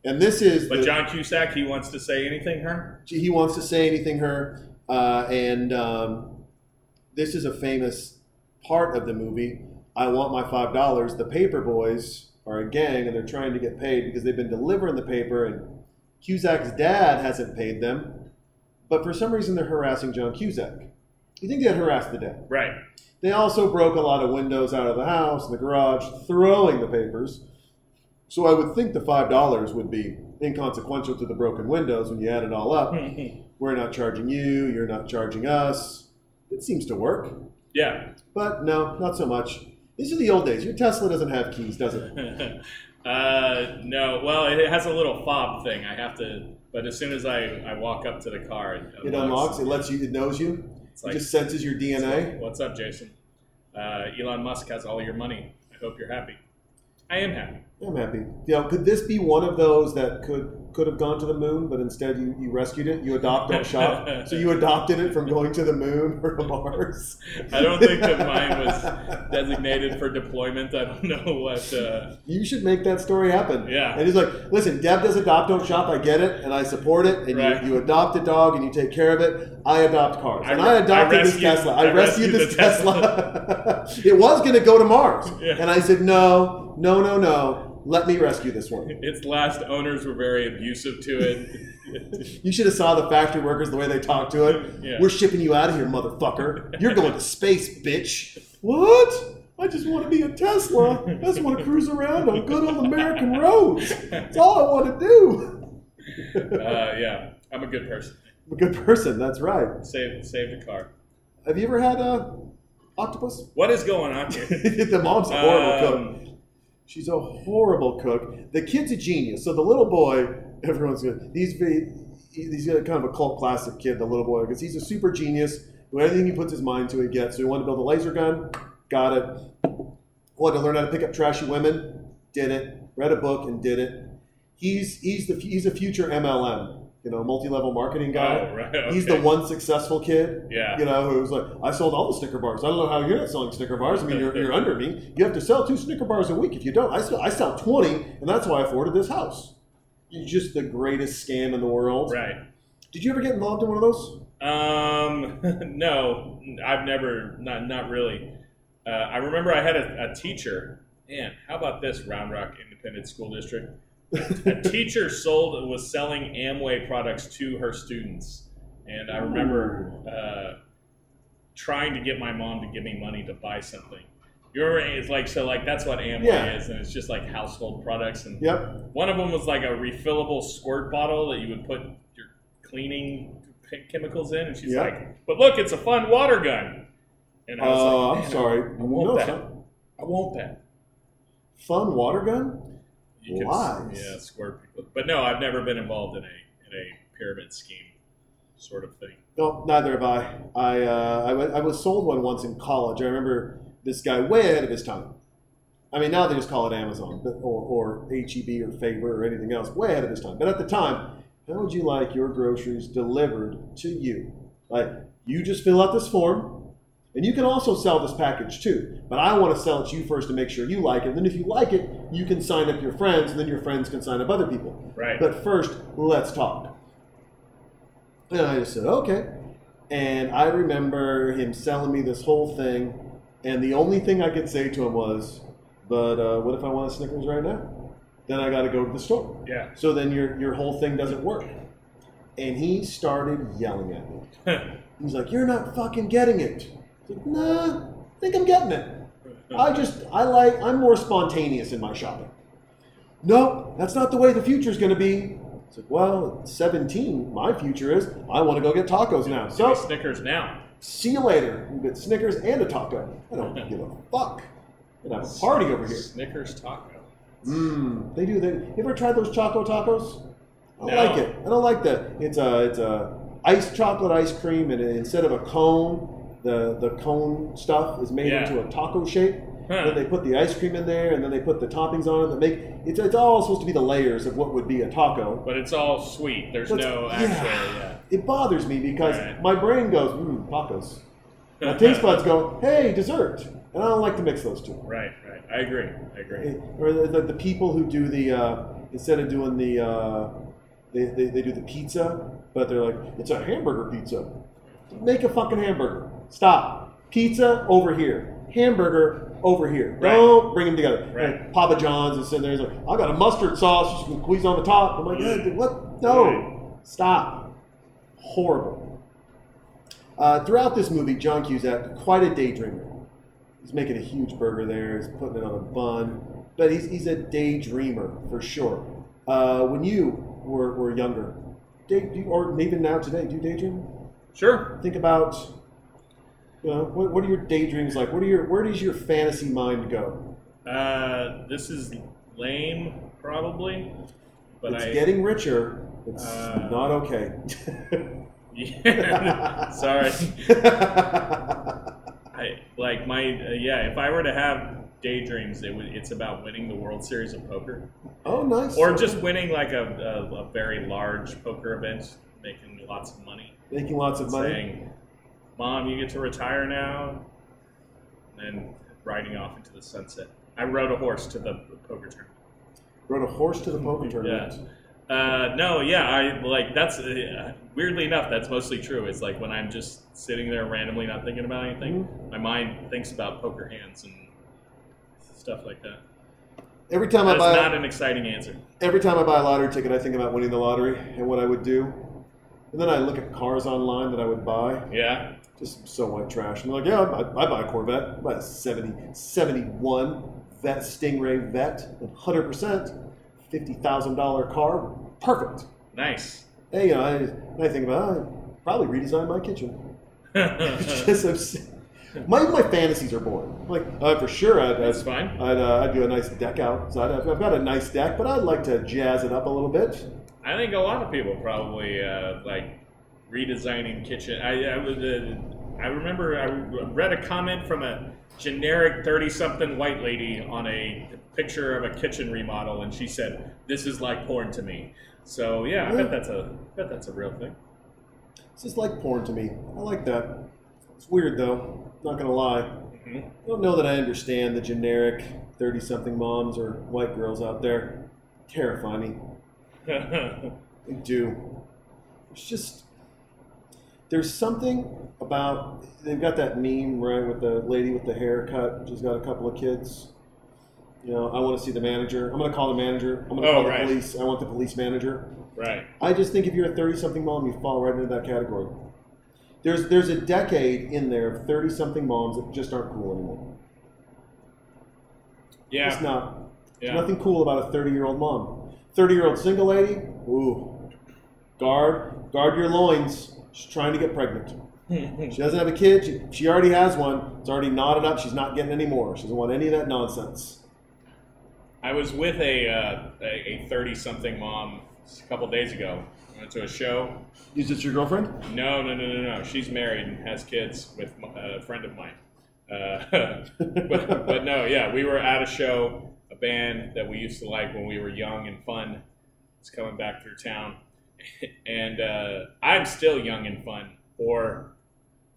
And this is But the- John Cusack, he wants to say anything, her? he wants to say anything her uh, and um, this is a famous part of the movie i want my five dollars the paper boys are a gang and they're trying to get paid because they've been delivering the paper and cusack's dad hasn't paid them but for some reason they're harassing john cusack you think they'd harass the dad Right. they also broke a lot of windows out of the house and the garage throwing the papers so i would think the five dollars would be inconsequential to the broken windows when you add it all up we're not charging you, you're not charging us. It seems to work. yeah. But no, not so much. These are the old days. Your Tesla doesn't have keys, does it? uh, no, well, it has a little fob thing. I have to, but as soon as I, I walk up to the car, it It unlocks, it lets you, it knows you. It's It like, just senses your DNA. What's up, Jason? Uh, Elon Musk has all your money. I hope you're happy. I am happy. I'm happy. You know, could this be one of those that could could have gone to the moon, but instead you, you rescued it? You adopt, don't shop. so you adopted it from going to the moon or to Mars. I don't think that mine was designated for deployment. I don't know what. Uh, You should make that story happen. Yeah. And he's like, listen, Deb does adopt, don't shop. I get it, and I support it. And Right. you, you adopt a dog and you take care of it. I adopt cars. I and I I adopted this Tesla. I I rescued, rescued this the Tesla. it was going to go to Mars. Yeah. And I said, no, no, no, no. Let me rescue this one. its last owners were very abusive to it. You should have saw the factory workers, the way they talked to it. Yeah. We're shipping you out of here, motherfucker. You're going to space, bitch. What? I just want to be a Tesla. I just want to cruise around on good old American roads. That's all I want to do. uh, yeah, I'm a good person. I'm a good person. That's right. Saved saved a car. Have you ever had a octopus? What is going on here? the mom's horrible. Um, She's a horrible cook. The kid's a genius. So the little boy, everyone's good. He's he's kind of a cult classic kid. The little boy, because he's a super genius. Anything he puts his mind to, he gets. So he wanted to build a laser gun, got it. Wanted to learn how to pick up trashy women, did it. Read a book and did it. He's he's the he's a future MLM, you know, multi-level marketing guy. Oh, right, He's the one successful kid. Yeah. You know, who's like, I sold all the Snicker bars. I don't know how you're not selling Snicker bars. I mean, you're, you're under me. You have to sell two Snicker bars a week. If you don't, I sell, I sell 20, and that's why I afforded this house. You're just the greatest scam in the world. right. Did you ever get involved in one of those? Um, no, I've never, not not really. Uh, I remember I had a, a teacher. Man, how about this Round Rock Independent School District? A teacher sold was selling Amway products to her students, and I remember uh, trying to get my mom to give me money to buy something. You remember, it's like so, like that's what Amway Yeah. is, and it's just like household products. And Yep. one of them was like a refillable squirt bottle that you would put your cleaning chemicals in, and she's Yeah. like, "But look, it's a fun water gun." And I was Uh, like, I'm sorry. I want No, that. son. I want that." Fun water gun? You can, Lies. yeah, squirt people. But no, I've never been involved in a in a pyramid scheme sort of thing. No, neither have I. I, uh, I was sold one once in college. I remember this guy way ahead of his time. I mean, now they just call it Amazon but, or, or HEB or Favor or anything else, way ahead of his time. But at the time, how would you like your groceries delivered to you? Like, you just fill out this form, and you can also sell this package too. But I want to sell it to you first to make sure you like it. And then if you like it, you can sign up your friends, and then your friends can sign up other people. Right. But first, let's talk. And I just said, okay. And I remember him selling me this whole thing, and the only thing I could say to him was, but uh, what if I want a Snickers right now? Then I got to go to the store. Yeah. So then your, your whole thing doesn't work. And he started yelling at me. He's like, "You're not fucking getting it." I like, nah, I think I'm getting it. I just, I like, I'm more spontaneous in my shopping. No, that's not the way the future's going to be. It's like, well, at 17, my future is I want to go get tacos now. So So, Snickers now. see you later. You get Snickers and a taco. I don't give a fuck. I'm gonna have a party over here. Snickers taco. Mmm, they do. They, you ever tried those Choco Tacos? I don't No. like it. I don't like that. It's a it's a iced chocolate ice cream, and instead of a cone, the the cone stuff is made Yeah. into a taco shape. Huh. Then they put the ice cream in there, and then they put the toppings on it that make it's, it's all supposed to be the layers of what would be a taco. But it's all sweet. There's But- no yeah. actual. Yeah. It bothers me because Right. my brain goes, mmm, tacos. My taste buds go, hey, dessert, and I don't like to mix those two. Right. Right. I agree. I agree. or the, the, the people who do the uh, instead of doing the uh, they, they, they do the pizza but they're like it's a hamburger pizza make a fucking hamburger stop pizza over here hamburger over here Right. don't bring them together Right. And papa john's is sitting there he's like i got a mustard sauce you can squeeze on the top i'm like dude, what no Right. stop horrible uh, throughout this movie john cusack quite a daydreamer He's making a huge burger there. He's putting it on a bun. But he's, he's a daydreamer for sure. Uh, when you were, were younger, day, do you, or even now today, do you daydream? Sure. Think about, you know, what, what are your daydreams like? What are your, where does your fantasy mind go? Uh, this is lame, probably. But it's I. getting richer. It's Uh, not okay. Yeah. Sorry. I like my uh, yeah. If I were to have daydreams, it would, it's about winning the World Series of Poker, oh, nice. or just winning like a, a, a very large poker event, making lots of money. making lots of money. Saying, "Mom, you get to retire now," and then riding off into the sunset. I rode a horse to the poker tournament. Rode a horse to the poker tournament. Uh, no, yeah, I like that's uh, weirdly enough that's mostly true. It's like when I'm just sitting there randomly not thinking about anything, Mm-hmm. my mind thinks about poker hands and stuff like that. Every time I That's buy not an exciting answer. Every time I buy a lottery ticket, I think about winning the lottery and what I would do. And then I look at cars online that I would buy. Yeah, Just so white trash. And I'm like, yeah, I, I buy a Corvette. I buy a 70, 71 Vet Stingray Vet, 100%, $50,000 car. Perfect. nice. Hey, you know, I, I think about, oh, I'd probably redesign my kitchen. It's just obs- my, my fantasies are boring. Like, uh, for sure, I'd, That's I'd, fine. I'd, uh, I'd do a nice deck outside. I've, I've got a nice deck, but I'd like to jazz it up a little bit. I think a lot of people probably uh, like redesigning kitchen. I I, was, uh, I remember I read a comment from a generic thirty-something white lady on a picture of a kitchen remodel, and she said, "This is like porn to me." So yeah, I bet that's a I bet that's a real thing. It's just like porn to me. I like that. It's weird though. Not gonna lie. Mhm. I don't know that I understand the generic thirty-something moms or white girls out there. Terrify me. They do. It's just there's something about they've got that meme right with the lady with the haircut. She's got a couple of kids. You know, I want to see the manager. I'm going to call the manager. I'm going to Oh, call the right. police. I want the police manager. right. I just think if you're a 30 something mom, you fall right into that category. There's there's a decade in there of 30 something moms that just aren't cool anymore. Yeah. It's not. yeah. There's nothing cool about a 30 year old mom. 30 year old single lady, ooh, guard guard your loins. She's trying to get pregnant. She doesn't have a kid. She, she already has one. It's already knotted up. She's not getting any more. She doesn't want any of that nonsense. I was with a uh, a thirty-something mom a couple days ago. I went to a show. Is this your girlfriend? No, no, no, no, no. She's married and has kids with a friend of mine. Uh, but, but no, yeah, we were at a show. A band that we used to like when we were young and fun is coming back through town, and uh, I'm still young and fun, or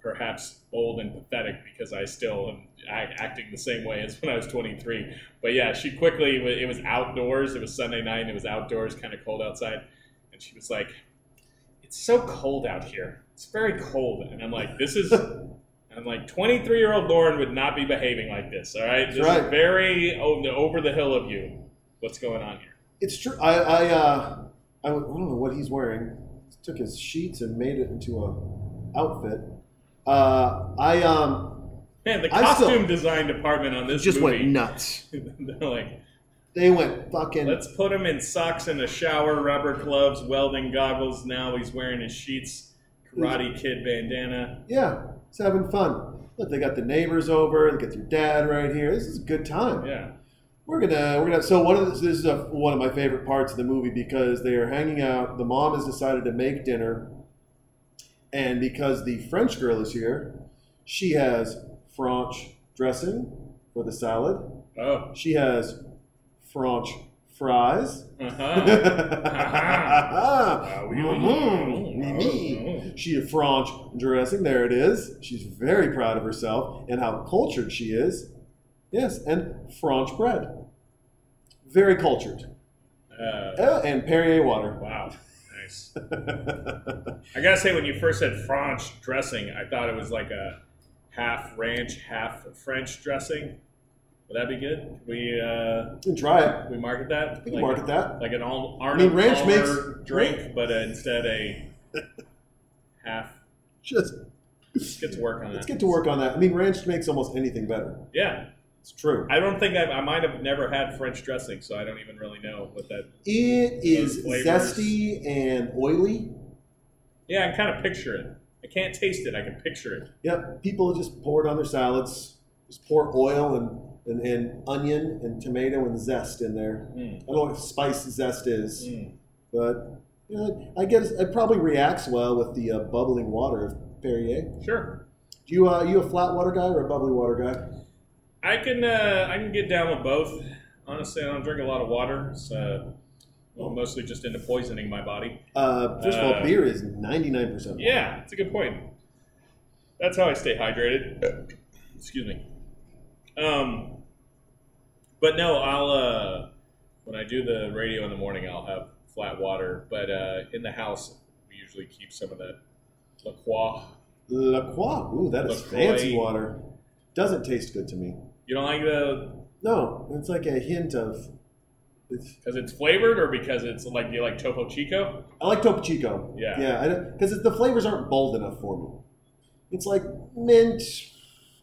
perhaps old and pathetic because I still am acting the same way as when I was 23. But yeah, she quickly it was outdoors. It was Sunday night. And it was outdoors, kind of cold outside, and she was like, it's so cold out here. It's very cold, and I'm like, this is. I'm like, 23 year old Lauren would not be behaving like this. All right, this right. is very over, the hill of you. What's going on here? It's true. I I, uh, I don't know what he's wearing. Took his sheets and made it into a outfit. Uh, I um Man, the I costume still- design department on this just movie. went nuts. they're like, They went fucking. let's put him in socks and a shower, rubber gloves, welding goggles. Now he's wearing his sheets, Karate Kid bandana. Yeah, it's having fun. Look, they got the neighbors over. They got your dad right here. This is a good time. Yeah. We're gonna we're gonna. So one of the, this is a, one of my favorite parts of the movie because they are hanging out. The mom has decided to make dinner, and because the French girl is here, she has French dressing for the salad. Oh. She has French fries. Uh-huh. Oui, oui. Mimi. She has French dressing. There it is. She's very proud of herself and how cultured she is. Yes, and French bread. Very cultured. Uh, Oh, and Perrier water. wow. Nice. I gotta say, when you first said French dressing, I thought it was like a half ranch, half French dressing. Would that be good? We uh, try it. we market that. We can market that. like an Al- I mean, ranch makes- drink, but uh, instead a half. Just Let's get to work on that. let's get to work on that. I mean, ranch makes almost anything better. Yeah, It's true. I don't think I, I might have never had French dressing, so I don't even really know what that. It is flavors. zesty and oily. Yeah, I can kind of picture it. I can't taste it. I can picture it. Yep, people just pour it on their salads. Just pour oil and, and, and onion and tomato and zest in there. Mm. I don't know what spice zest is, Mm. but you know, I guess it probably reacts well with the uh, bubbling water of Perrier. Sure. Do you uh, you a flat water guy or a bubbly water guy? I can uh, I can get down with both. Honestly, I don't drink a lot of water. Uh, well, mostly just into poisoning my body. Uh, first of all, Uh, beer is ninety nine percent. Yeah, it's a good point. That's how I stay hydrated. Excuse me. Um, but no, I'll uh, when I do the radio in the morning, I'll have flat water. But uh, in the house, we usually keep some of that La Croix. La Croix. Ooh, that is fancy water. Doesn't taste good to me. You don't like the No, it's like a hint of. It's, because it's flavored or because it's like you like Topo Chico? I like Topo Chico. Yeah. Yeah, because the flavors aren't bold enough for me. It's like mint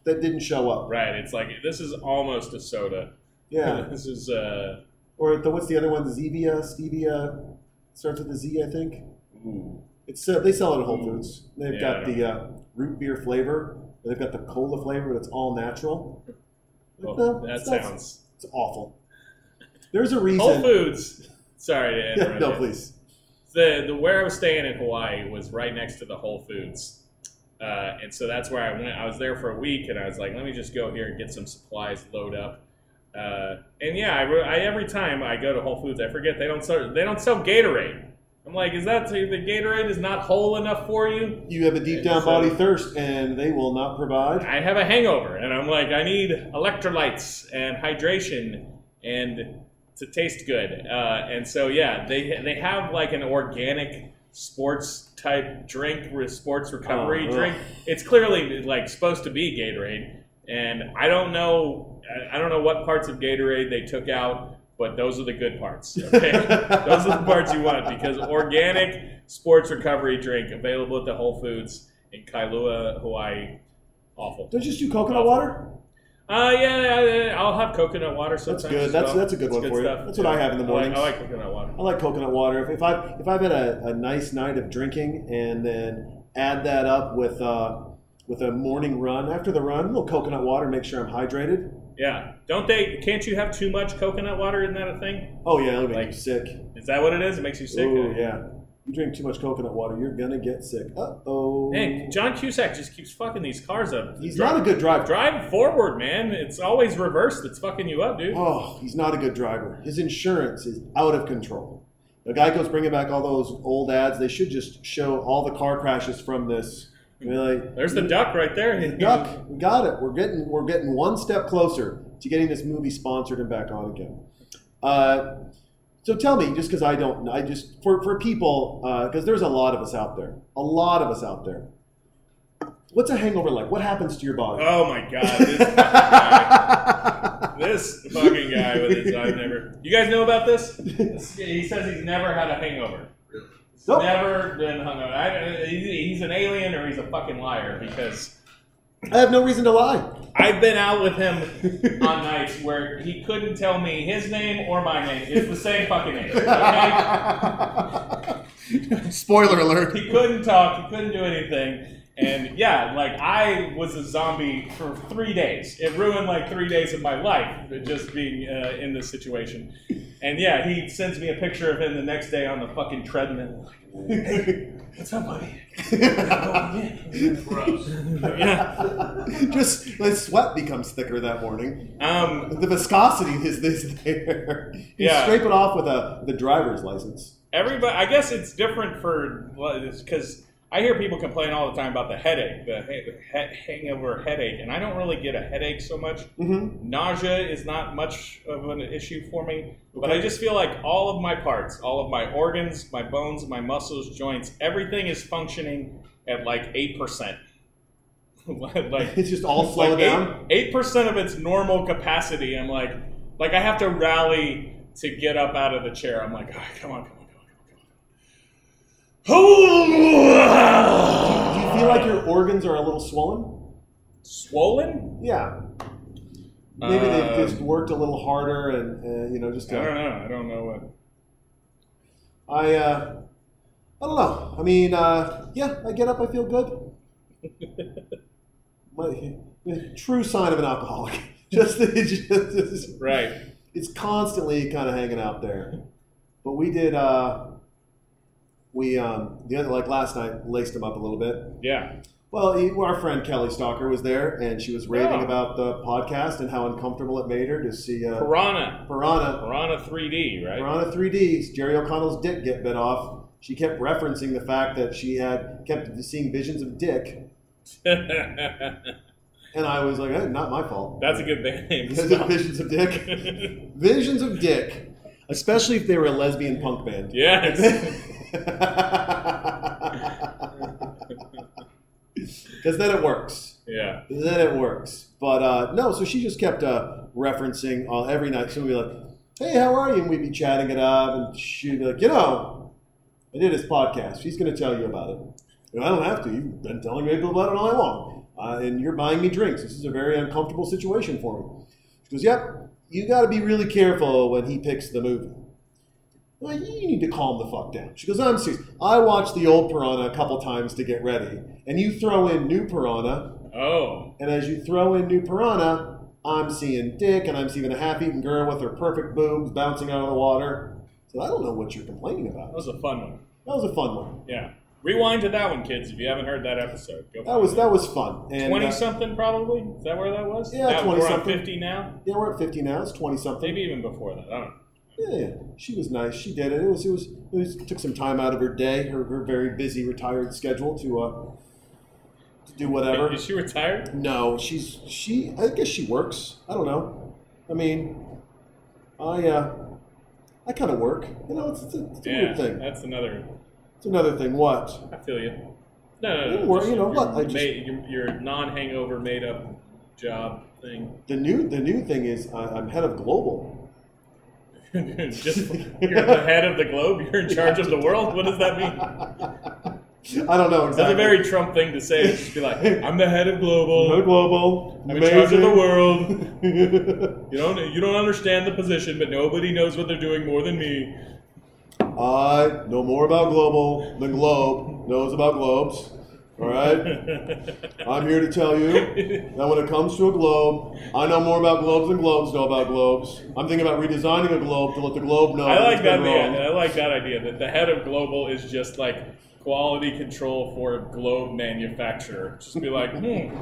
that didn't show up. Right. It's like this is almost a soda. Yeah. this is uh. or the, what's the other one? Zevia, stevia. Starts with a Z, I think. Ooh. It's uh, they sell it at Whole Foods. They've Yeah, got the uh, root beer flavor. They've got the cola flavor, but it's all natural. No, that it's sounds. It's awful. There's a reason. Whole Foods. Sorry to interrupt. no, you. please. The the where I was staying in Hawaii was right next to the Whole Foods, uh, and so that's where I went. I was there for a week, and I was like, let me just go here and get some supplies, load up. Uh, and yeah, I, I every time I go to Whole Foods, I forget they don't sell they don't sell Gatorade. I'm like, is that the Gatorade is not whole enough for you? You have a deep down So- body thirst, and they will not provide. I have a hangover, and I'm like, I need electrolytes and hydration and to taste good. Uh, and so, yeah, they they have like an organic sports type drink, sports recovery Oh, ugh. drink. It's clearly like supposed to be Gatorade, and I don't know, I don't know what parts of Gatorade they took out. But those are the good parts. Okay, those are the parts you want because organic sports recovery drink available at the Whole Foods in Kailua, Hawaii. Awful. Don't you just do coconut water? Uh, yeah, I'll have coconut water sometimes. That's good. That's- well. that's a good It's one for you. stuff. That's what I have in the I like- I like, coconut water. I like coconut water. If, if I if I've had a, a nice night of drinking and then add that up with uh, with a morning run after the run, a little coconut water, make sure I'm hydrated. Yeah, don't they? Can't you have too much coconut water? Isn't that a thing? Oh yeah, it'll make Like- you sick. Is that what it is? It makes you sick. Oh yeah, you drink too much coconut water, you're gonna get sick. Uh oh. Man, John Cusack just keeps fucking these cars up. He's not a good driver. Drive forward, man. It's always reversed that's fucking you up, dude. Oh, he's not a good driver. His insurance is out of control. The Geico's bringing back all those old ads. They should just show all the car crashes from this. I mean, like, There's the duck right there. The duck, we got it. We're getting we're getting one step closer to getting this movie sponsored and back on again. Uh, So tell me, just because I don't, I just for for people, because there's a lot of us out there, a lot of us out there. What's a hangover like? What happens to your body? Oh my god, this fucking guy. This fucking guy with his I've never. You guys know about this? This- He says he's never had a hangover. Nope. Never been hungover. I, he's, he's an alien or he's a fucking liar because I have no reason to lie. I've been out with him on nights where he couldn't tell me his name or my name. It's the same fucking name. Okay? Spoiler alert. He couldn't talk. He couldn't do anything. And yeah, like I was a zombie for three days. It ruined like three days of my life just being uh, in this situation. And yeah, he sends me a picture of him the next day on the fucking treadmill. Like, hey, what's up, buddy? Gross. yeah. Just the sweat becomes thicker that morning. Um, The viscosity is this there. You Yeah. scrape it off with a the driver's license. everybody, I guess it's different for because I hear people complain all the time about the headache, the ha- ha- hangover headache, and I don't really get a headache so much. Mm-hmm. Nausea is not much of an issue for me, but I just feel like all of my parts, all of my organs, my bones, my muscles, joints, everything is functioning at like eight percent. like It's just all slow like down. eight percent of its normal capacity. I'm like, like I have to rally to get up out of the chair. I'm like, "Ah, come on, come on, come on, come on, come on. Do you feel like your organs are a little swollen? swollen? Yeah. Maybe they've just worked a little harder, and uh, you know, just. I don't know. I don't know what. I. Uh, I don't know. I mean, uh, yeah, I get up, I feel good. My, true sign of an alcoholic. Just, it's just Right. it's constantly kind of hanging out there. But we did. Uh, we um, the other like last night laced him up a little bit. Yeah. Well, he, our friend Kelly Stalker was there, and she was raving Oh. about the podcast and how uncomfortable it made her to see uh, Piranha. Piranha, Piranha 3D, right? Piranha 3D. Jerry O'Connell's dick get bit off. She kept referencing the fact that she had kept seeing visions of dick, and I was like, hey, "Not my fault." That's a good band name. Is it visions of dick? visions of dick, especially if they were a lesbian punk band. yes. Because then it works. Yeah. then it works. But uh, no, so she just kept uh, referencing uh, every night. So we'd be like, hey, how are you? And we'd be chatting it up, and she'd be like, you know, I did this podcast. She's going to tell you about it. And I don't have to. You've been telling people about it all I want. Uh, and you're buying me drinks. This is a very uncomfortable situation for me. She goes, yep, you got to be really careful when he picks the movie. Well, you need to calm the fuck down. She goes, I'm serious. I watched the old Piranha a couple times to get ready, and you throw in new Piranha, Oh. and as you throw in new piranha, I'm seeing Dick and I'm seeing a half eaten girl with her perfect boobs bouncing out of the water. So I don't know what you're complaining about. That was a fun one. That was a fun one. Yeah. Rewind to that one, kids, if you haven't heard that episode. Go That was that was fun. And, Twenty uh, something probably. Is that where that was? Yeah, 20 something. fifty now. yeah, we're at 50 now. It's 20 something. Maybe even before that. I don't know. Yeah, she was nice. She did it. It was it was it was took some time out of her day, her, her very busy retired schedule to uh to do whatever. Is she retired? No, she's she. I guess she works. I don't know. I mean, I uh, I kind of work. You know, it's, it's a, it's a Yeah. weird thing. That's another. It's another thing. What? I feel you. No, no, no. well, just you know what, I just- ma- your, your non-hangover made-up job thing. The new the new thing is I, I'm head of global. just you're the head of the globe. You're in charge of the world. What does that mean? I don't know That's a very Trump thing to say. Just be like, I'm the head of global. global. I'm in charge of the world. You don't you don't understand the position, but nobody knows what they're doing more than me. I know more about global than Globe knows about globes. All right. I'm here to tell you that when it comes to a globe, I know more about globes than globes know about globes. I'm thinking about redesigning a globe to let the globe know I like that. idea. I like that idea that the head of global is just like quality control for a globe manufacturer. Just be like, hmm,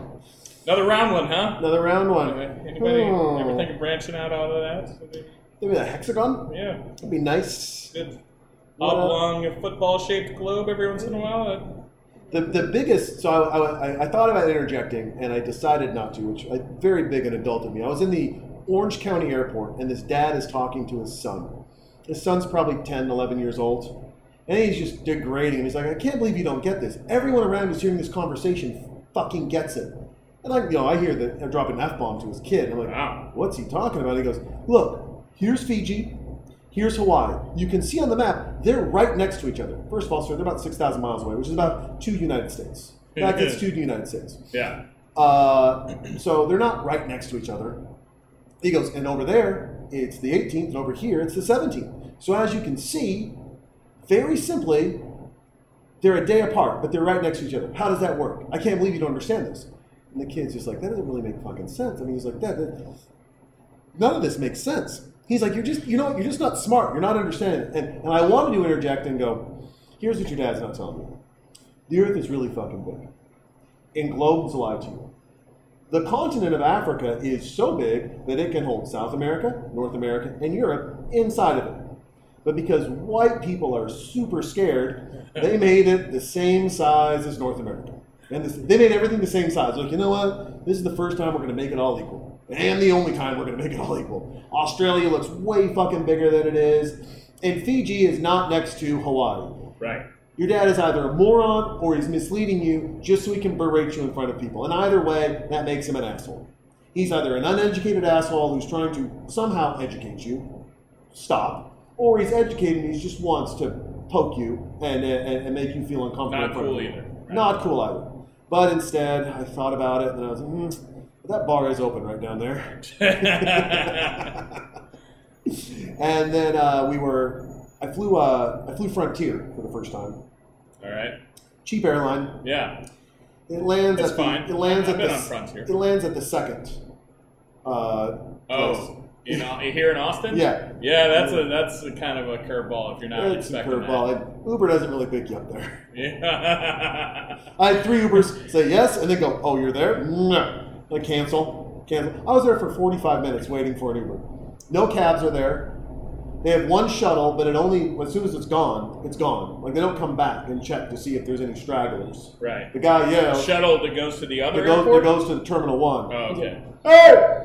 another round one, huh? Another round one. Anybody Hmm. ever think of branching out out of that? Maybe a hexagon? Yeah, That'd be nice. good What, uh, oblong football-shaped globe every once in a while. The, the biggest, so I, I, I thought about interjecting and I decided not to, which is very big and adult of me. I was in the Orange County airport and this dad is talking to his son. His son's probably 10, 11 years old. And he's just degrading him. He's like, I can't believe you don't get this. Everyone around who's hearing this conversation fucking gets it. And I, you know, I hear that I drop an F bomb to his kid. I'm like, Wow. what's he talking about? He goes, look, here's Fiji, here's Hawaii. You can see on the map, they're right next to each other. First of all, sir, they're about 6,000 miles away, which is about two United States. That gets two United States. Yeah. Uh, so they're not right next to each other. He goes, and over there, it's the 18th, and over here, it's the 17th. So as you can see, very simply, they're a day apart, but they're right next to each other. How does that work? I can't believe you don't understand this. And the kid's just like, that doesn't really make fucking sense. I mean, he's like, that, that none of this makes sense. He's like, you're just, you know, you're just not smart. You're not understanding. And, and I wanted to interject and go, here's what your dad's not telling you. The earth is really fucking big. And globes lie to you. The continent of Africa is so big that it can hold South America, North America, and Europe inside of it. But because white people are super scared, they made it the same size as North America. And this, they made everything the same size. Like, you know what? This is the first time we're going to make it all equal. And the only time we're going to make it all equal. Australia looks way fucking bigger than it is. And Fiji is not next to Hawaii. Right. Your dad is either a moron or he's misleading you just so he can berate you in front of people. And either way, that makes him an asshole. He's either an uneducated asshole who's trying to somehow educate you, stop, or he's educated and he just wants to poke you and, and, and make you feel uncomfortable. Not in front of cool either. Right. Not cool either. But instead, I thought about it and I was like, hmm, that bar is open right down there. and then uh, we were, I flew, uh, I flew Frontier for the first time. All right. Cheap airline. Yeah. It lands It's at fine. the. It lands I've at the. on Frontier. It lands at the second. Uh. Oh, know, here in Austin. Yeah. Yeah, that's a that's a kind of a curveball if you're not It's a expecting curveball. Uber doesn't really pick you up there. Yeah. I had three Ubers say yes, and they go, "Oh, you're there?" No. Like cancel, cancel. I was there for 45 minutes waiting for an Uber. No cabs are there. They have one shuttle, but it only as soon as it's gone, it's gone. Like they don't come back and check to see if there's any stragglers. right. The guy, yeah, Shuttle that goes to the other that goes, that goes to the terminal one. oh, okay. Hey,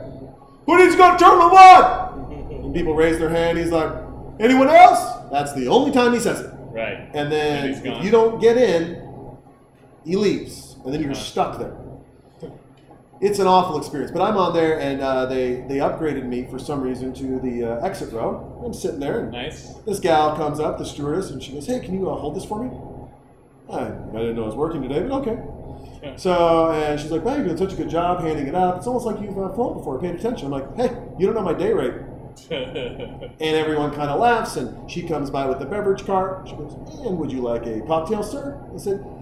who needs to go to Terminal One? And people raise their hand. He's like, anyone else? That's the only time he says it. Right. And then And if you don't get in, he leaves, and then you're Uh-huh. stuck there. It's an awful experience. But I'm on there, and uh, they they upgraded me for some reason to the uh, exit row. I'm sitting there, and Nice. this gal comes up, the stewardess, and she goes, "Hey, can you uh, hold this for me?" I, I didn't know it was working today, but okay. So, and she's like, "Wow, you're doing such a good job handing it up. It's almost like you've uh, flown before, paid attention." I'm like, "Hey, you don't know my day rate." And everyone kind of laughs, and she comes by with the beverage cart. She goes, "And would you like a cocktail, sir?" I said, "She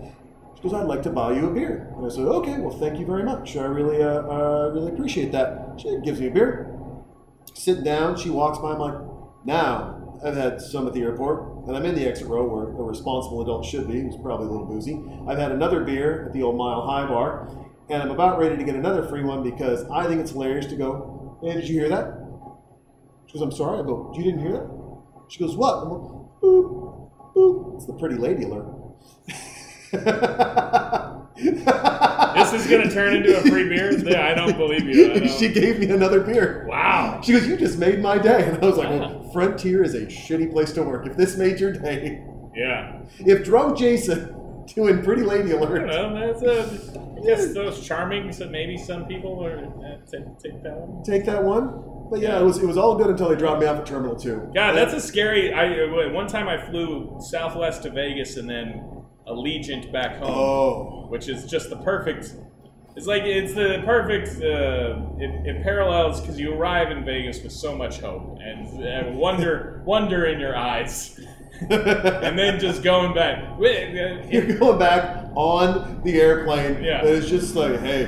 goes, I'd like to buy you a beer." And I said, "Okay, well, thank you very much. I really, uh, uh, really appreciate that." She gives me a beer. Sitting down, she walks by. I'm like, "Now, I've had some at the airport, and I'm in the exit row where a responsible adult should be. Who's probably a little boozy. I've had another beer at the old Mile High Bar, and I'm about ready to get another free one because I think it's hilarious to go. Hey, did you hear that?" She goes, I'm sorry. I go, you didn't hear that? She goes, what? I'm like, boop, boop. It's the pretty lady alert. this is gonna turn into a free beer. Yeah, I don't believe you. Don't. she gave me another beer. wow. She goes, you just made my day. And I was like, well, Frontier is a shitty place to work. If this made your day, Yeah. if drunk Jason doing pretty lady I don't alert, know. That's a, I guess those charming. So maybe some people are uh, take, take that one. take that one. But yeah, it was it was all good until they dropped me off at Terminal Two. God, that's a scary. I one time I flew Southwest to Vegas and then Allegiant back home, oh. which is just the perfect. It's like it's the perfect. Uh, it, it parallels because you arrive in Vegas with so much hope and, and wonder, wonder in your eyes, and then just going back. You're going back on the airplane. Yeah. It's just like, hey,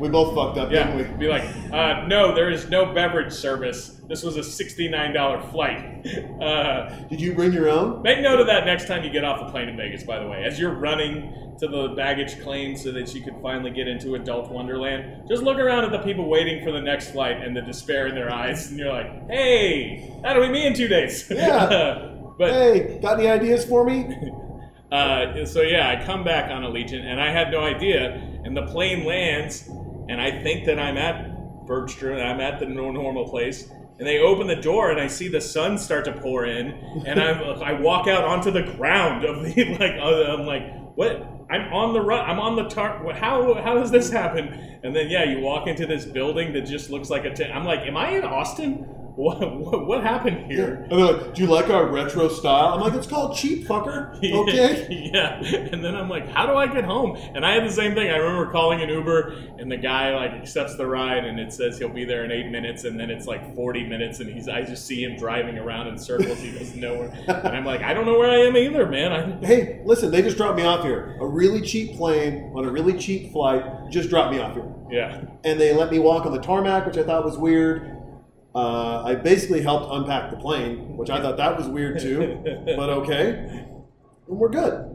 we both fucked up, Yeah, didn't we? be like, uh, no, there is no beverage service. This was a sixty-nine dollar flight. Uh, Did you bring your own? Make note of that next time you get off the plane in Vegas, by the way. As you're running to the baggage claim so that you can finally get into adult wonderland, just look around at the people waiting for the next flight and the despair in their eyes, and you're like, hey, that'll be me in two days. Yeah. but Hey, got any ideas for me? uh, so yeah, I come back on Allegiant, and I had no idea, and the plane lands, and I think that I'm at Bergstrom, and I'm at the normal place, and they open the door, and I see the sun start to pour in, and I'm I walk out onto the ground of the like I'm like what I'm on the run I'm on the tar how how does this happen? And then yeah, you walk into this building that just looks like a tent. I'm like, am I in Austin? What what, what happened here? And they're like, "Do you like our retro style?" I'm like, "It's called cheap, fucker." Okay. yeah. And then I'm like, how do I get home? And I had the same thing. I remember calling an Uber, and the guy like accepts the ride, and it says he'll be there in eight minutes, and then it's like 40 minutes, and he's I just see him driving around in circles. He goes nowhere, and I'm like, I don't know where I am either, man. I, Hey, listen, they just dropped me off here. A really cheap plane on a really cheap flight just dropped me off here. yeah. And they let me walk on the tarmac, which I thought was weird. Uh, I basically helped unpack the plane, which I thought that was weird too. but okay, and we're good.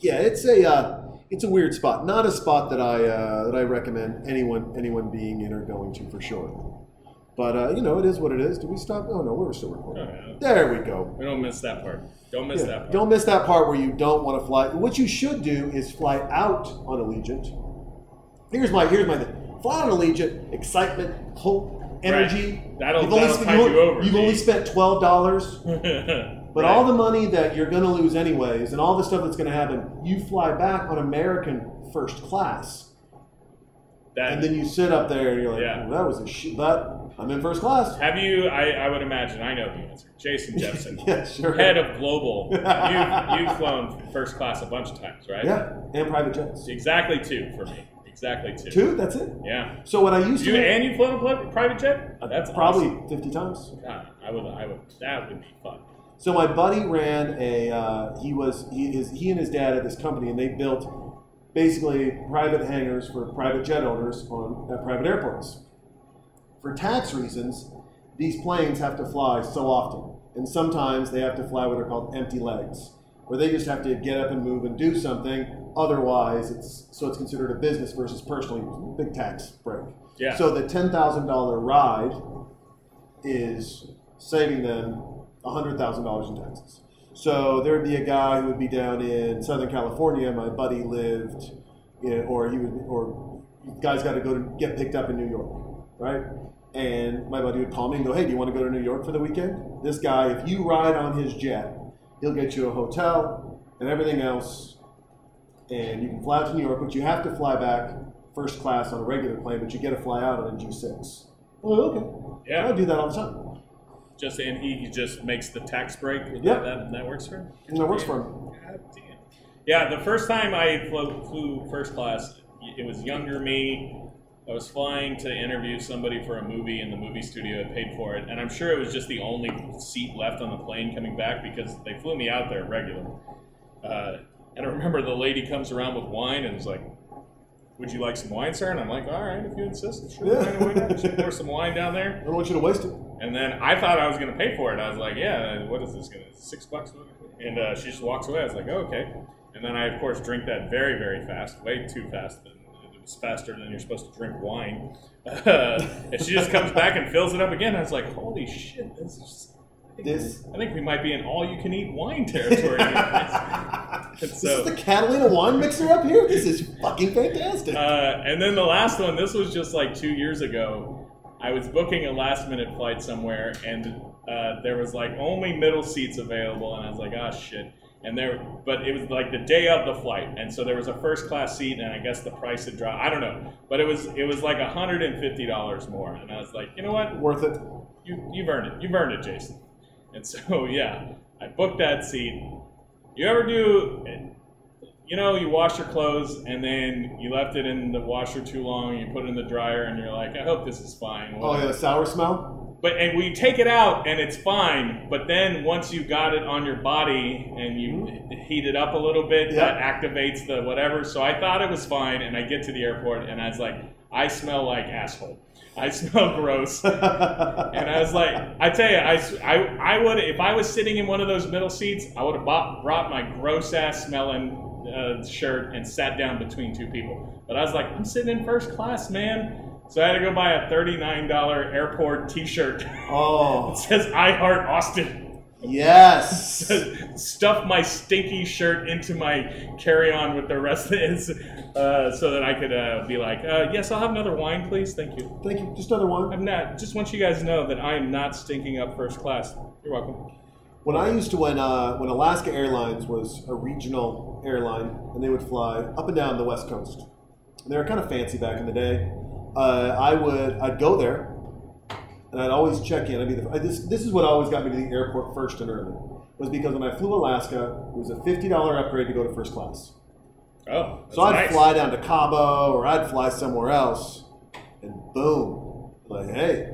Yeah, it's a uh, it's a weird spot. Not a spot that I uh, that I recommend anyone anyone being in or going to for sure. But uh, you know, it is what it is. Do we stop? Oh no, we're still recording. Oh, yeah. There we go. We don't miss that part. Don't miss Yeah, that part. Don't miss that part where you don't want to fly. What you should do is fly out on Allegiant. Here's my here's my thing. Fly on Allegiant, excitement, hope, energy. That'll- You've only that'll spent- you've you over, You've only spent twelve dollars, but Right. all the money that you're going to lose anyways, and all the stuff that's going to happen, you fly back on American first class, that, and then you sit up there and you're like, Yeah. "That was a shit." But I'm in first class. have you? I, I would imagine I know the answer. Jason Jepson, yeah, sure. head of global. You've, you've flown first class a bunch of times, right? yeah, and private jets. Exactly two for me. Exactly two. Two. That's it. Yeah. So what I used to, You to and you flown a private jet? Oh, that's probably awesome. 50 times. God, I would. I would. That would be fun. So my buddy ran a. Uh, he was he his he and his dad had this company, and they built basically private hangars for private jet owners on at private airports. For tax reasons, these planes have to fly so often, and sometimes they have to fly what are called empty legs, where they just have to get up and move and do something. Otherwise, it's so it's considered a business versus personal use. Big tax break. Yeah. So the ten thousand dollar ride is saving them hundred thousand dollars in taxes. So there would be a guy who would be down in Southern California. My buddy lived, in, or he would, or guys got to go to get picked up in New York, right? And my buddy would call me and go, "Hey, do you want to go to New York for the weekend?" This guy, if you ride on his jet, he'll get you a hotel and everything else, and you can fly out to New York, but you have to fly back first class on a regular plane, but you get to fly out on a G6. Oh, okay. Yeah. I do that all the time. Just and he, he just makes the tax break. Yep. That, that works for him. And that works for him. God damn. Yeah, the first time I flew, flew first class, it was younger me. I was flying to interview somebody for a movie, and the movie studio had paid for it. And I'm sure it was just the only seat left on the plane coming back because they flew me out there regular. Uh, and I remember the lady comes around with wine and is like, "Would you like some wine, sir?" And I'm like, "All right, if you insist, sure." Yeah. why not?" She pour some wine down there. I don't want you to waste it. And then I thought I was going to pay for it. I was like, yeah, what is this going to, six bucks? And uh, she just walks away. I was like, oh, okay. And then I, of course, drink that very, very fast, way too fast. It was faster than you're supposed to drink wine. and she just comes back and fills it up again. I was like, holy shit, this is. This. I think we might be in all-you-can-eat wine territory. This so, is the Catalina wine mixer up here. This is fucking fantastic. Uh, and then the last one, this was just like two years ago. I was booking a last minute flight somewhere, and uh, there was like only middle seats available, and I was like, ah, shit. And there, but it was like the day of the flight, and so there was a first class seat, and I guess the price had dropped. I don't know, but it was it was like hundred and fifty dollars more, and I was like, you know what, Worth it. you you've earned it. You've earned it, Jason. And so yeah, I booked that seat. You ever do? You know, you wash your clothes and then you left it in the washer too long. You put it in the dryer and you're like, I hope this is fine. Oh yeah, the sour smell. But and we take it out and it's fine. But then once you got it on your body and you mm-hmm. heat it up a little bit, Yeah. that activates the whatever. So I thought it was fine, and I get to the airport and I was like, I smell like asshole. I smell gross. And I was like, I tell you, I, I, I would, if I was sitting in one of those middle seats, I would have bought, brought my gross ass smelling uh, shirt and sat down between two people. But I was like, I'm sitting in first class, man. So I had to go buy a $39 airport t shirt Oh, that says I Heart Austin. Yes. stuff my stinky shirt into my carry-on with the rest of it, uh, so that I could uh, be like, uh, "Yes, I'll have another wine, please. Thank you." Thank you. Just another one. I'm not. Just want you guys to know that I am not stinking up first class. You're welcome. When I used to when uh, when Alaska Airlines was a regional airline and they would fly up and down the West Coast, and they were kind of fancy back in the day. Uh, I would I'd go there, and I'd always check in. I'd be the, I, this this is what always got me to the airport first and early was because when I flew Alaska, it was a fifty dollar upgrade to go to first class. Oh, So I'd nice. fly down to Cabo or I'd fly somewhere else, and boom, like, hey,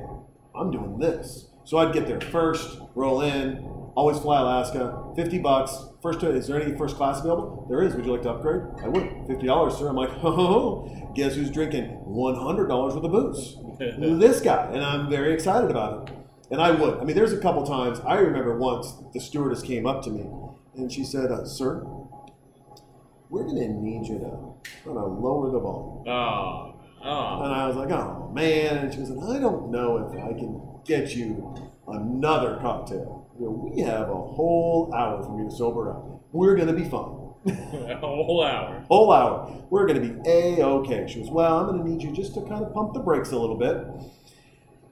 I'm doing this. So I'd get there first, roll in, always fly Alaska, 50 bucks. First, is there any first class available? There is. Would you like to upgrade? I would. $50, sir. I'm like, oh, guess who's drinking $100 worth of booze? this guy. And I'm very excited about it. And I would. I mean, there's a couple times. I remember once the stewardess came up to me and she said, uh, sir, we're going to need you to kind of lower the volume. Oh, oh. And I was like, oh man. And she was like, I don't know if I can get you another cocktail. We have a whole hour for me to sober up. We're going to be fine. a whole hour. Whole hour. We're going to be a okay. She was, well, I'm going to need you just to kind of pump the brakes a little bit.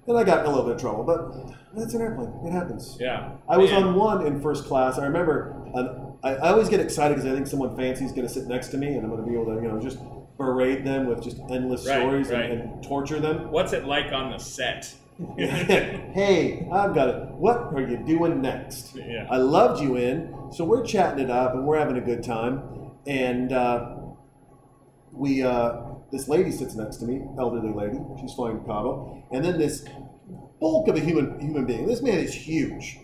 And I got in a little bit of trouble, but that's an airplane. It happens. Yeah. I was Man. on one in first class. I remember, an, I, I always get excited because I think someone fancy is going to sit next to me, and I'm going to be able to, you know, just berate them with just endless Right, stories right. And, and torture them. What's it like on the set? hey, I've got it. What are you doing next? Yeah. I loved you in, so we're chatting it up and we're having a good time. And uh, we, uh, this lady sits next to me, elderly lady. She's flying to Cabo, and then this bulk of a human human being. This man is huge.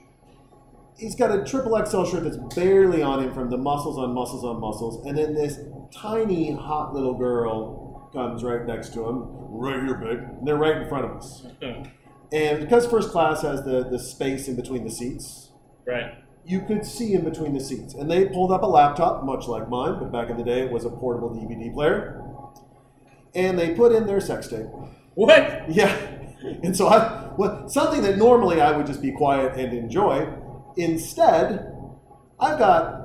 He's got a triple XL shirt that's barely on him from the muscles on muscles on muscles, and then this tiny hot little girl comes right next to him, right here, babe. And they're right in front of us. And because first class has the, the space in between the seats, right. you could see in between the seats. And they pulled up a laptop, much like mine, but back in the day it was a portable DVD player. And they put in their sex tape. What? Yeah. And so I, well, something that normally I would just be quiet and enjoy, instead, I've got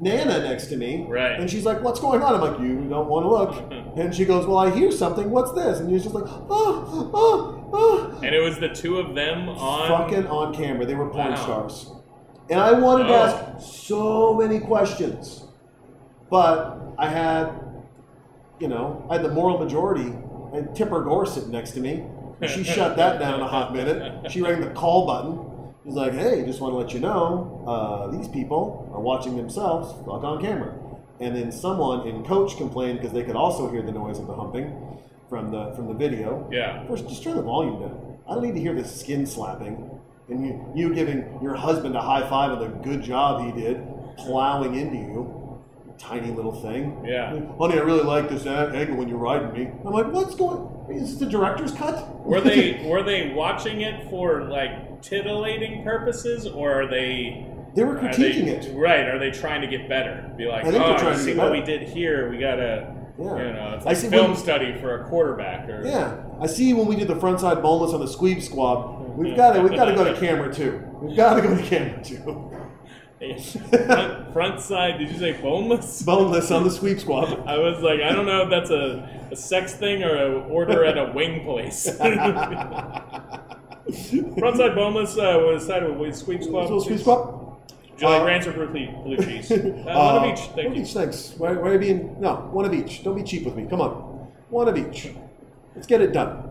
Nana next to me. Right. And she's like, What's going on? I'm like, You don't want to look. And she goes, Well, I hear something. What's this? And he's just like, Oh, oh, oh. And it was the two of them on. Fucking on camera. They were porn Wow. stars. And I wanted to Oh. ask so many questions. But I had, you know, I had the moral majority. Had Tipper Gore sitting next to me. And she shut that down in a hot minute. She rang the call button. She's like, hey, just want to let you know, uh, these people are watching themselves fuck on camera. And then someone in coach complained because they could also hear the noise of the humping from the from the video. Yeah. First, just turn the volume down. I don't need to hear the skin slapping and you, you giving your husband a high five on the good job he did, plowing into you. Tiny little thing. Yeah. Honey, I really like this angle when you're riding me. I'm like, what's going? Is this the director's cut? Were they were they watching it for like titillating purposes, or are they? They were are they- critiquing it. Right? Are they trying to get better? Be like, I think they're oh, trying to see what better." we did here. We gotta, Yeah. you know, it's I see film when- study for a quarterback. Or Yeah, I see when we did the frontside boneless on the Squeeb Squad. We've got to we've got to go to camera two. We've got to go to camera two. front, front side. Did you say boneless? Boneless on the sweep Squad. I was like, I don't know if that's a, a sex thing or an order at a wing place. Frontside boneless uh, was sided with squeak squad. So Squeeb Squad. Would you like Uh, ranch or blue, cheese? Uh, one of each, thank of you. each, thanks. Why, why are you being no? One of each. Don't be cheap with me. Come on, one of each. Let's get it done.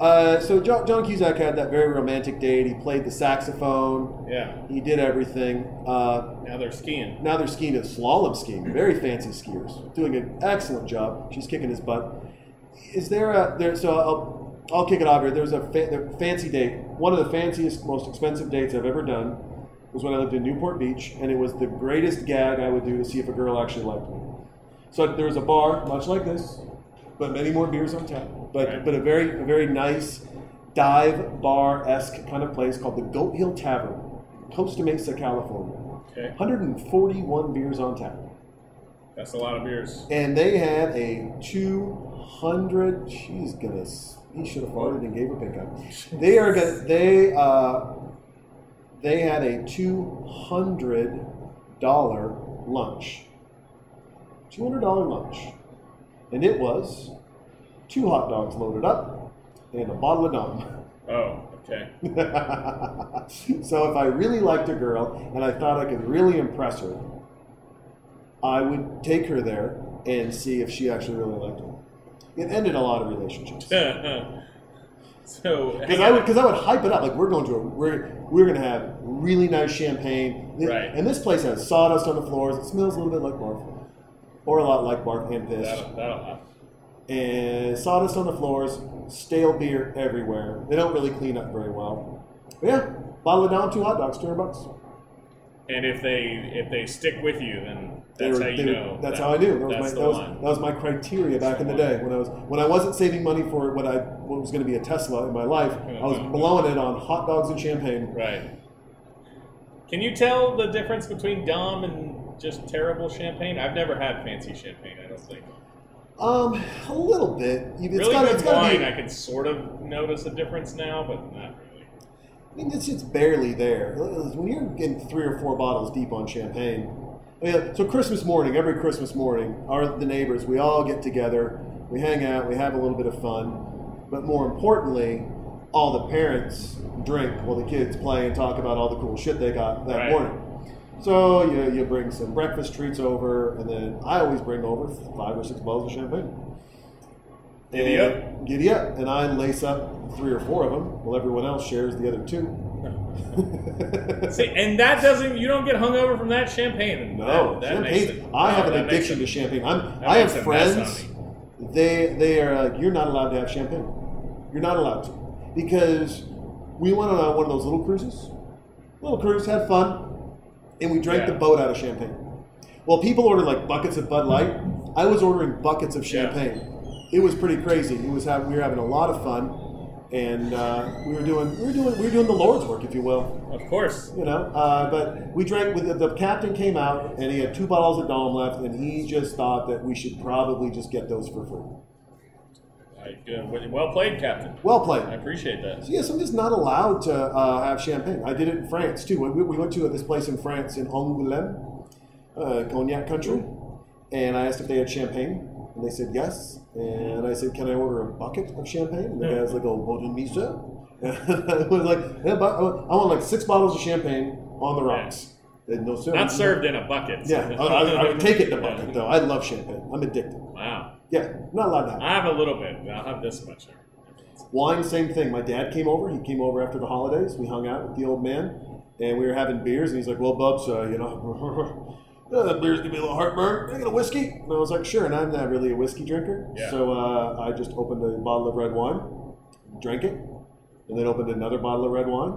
Uh, so John, John Cusack had that very romantic date. He played the saxophone. Yeah. He did everything. Uh, Now they're skiing. now they're skiing at slalom skiing. Very fancy skiers, doing an excellent job. She's kicking his butt. Is there a there? So I'll I'll kick it off here. There was a fa- fancy date. One of the fanciest, most expensive dates I've ever done was when I lived in Newport Beach, and it was the greatest gag I would do to see if a girl actually liked me. So there was a bar, much like this, but many more beers on tap. But Right. but a very a very nice dive bar esque kind of place called the Goat Hill Tavern, Costa Mesa, California. Okay. 141 beers on tap. That's a lot of beers. And they had a 200. She's gonna. He should have farted and gave her pink eye. They are gonna. They. Uh, they had a two hundred dollar lunch. Two hundred dollar lunch, and it was two hot dogs loaded up and a bottle of Dom. Oh, okay. so if I really liked a girl and I thought I could really impress her, I would take her there and see if she actually really liked me. It ended a lot of relationships. so Because I would, because I would hype it up like we're going to a, we're we're going to have really nice champagne, Right. And this place has sawdust on the floors. It smells a little bit like barf, or a lot like barf and piss. that'll, that'll, And sawdust on the floors, stale beer everywhere. They don't really clean up very well. But yeah, bottle it down, two hot dogs, two hundred bucks. and if they if they stick with you, then They that's were- how you they were-. That's that- how I knew. That was, my, that, was, that was my criteria back That's in the the day when I was when I wasn't saving money for what I what was going to be a Tesla in my life. I was Mhm. blowing it on hot dogs and champagne. Right. Can you tell the difference between Dom and just terrible champagne? I've never had fancy champagne. I don't think. Um, a little bit. It's really gotta, good it's wine, be. I can sort of notice a difference now, but not really. I mean, it's just barely there. When you're getting three or four bottles deep on champagne. Mean, so Christmas morning, every Christmas morning, our the neighbors, we all get together, we hang out, we have a little bit of fun, but more importantly, all the parents drink while the kids play and talk about all the cool shit they got that Right. morning. So you, you bring some breakfast treats over, and then I always bring over five or six bottles of champagne. Giddy up. Giddy up. And I lace up three or four of them while everyone else shares the other two. See, and that doesn't. You don't get hungover from that champagne. No, that, that makes champagne. it- I no, have an addiction it- to champagne. I'm, I have friends. They they are like, you're not allowed to have champagne. You're not allowed to because we went on one of those little cruises. Little cruise, had fun, and we drank Yeah. the boat out of champagne. Well, people ordered like buckets of Bud Light. I was ordering buckets of Yeah. champagne. It was pretty crazy. It was we were having a lot of fun, and uh, we were doing we were doing we were doing the Lord's work, if you will Of course. you know. Uh, but we drank. With the, the captain came out and he had two bottles of Dom left, and he just thought that we should probably just get those for free. I, uh, well played, Captain. Well played. I appreciate that. So yes, I'm just not allowed to uh, have champagne. I did it in France too. We, we went to this place in France in Angoulême, uh, cognac country, and I asked if they had champagne, and they said yes. And I said, "Can I order a bucket of champagne?" And the guy's like, "Oh, bon mise." And I was like, yeah, but I want like six bottles of champagne on the rocks. And no sir. Not served in a bucket. Yeah, I, I, I would take it in a bucket though. I love champagne. I'm addicted. Wow. Yeah, not allowed to have. I have a little bit. I'll have this much. Wine, same thing. My dad came over. He came over after the holidays. We hung out with the old man, and we were having beers. And he's like, "Well, Bubs, uh, you know, uh, that beer's gonna be a little heartburn. Can I get a whiskey?" And I was like, "Sure." And I'm not really a whiskey drinker, Yeah. so uh, I just opened a bottle of red wine, drank it, and then opened another bottle of red wine,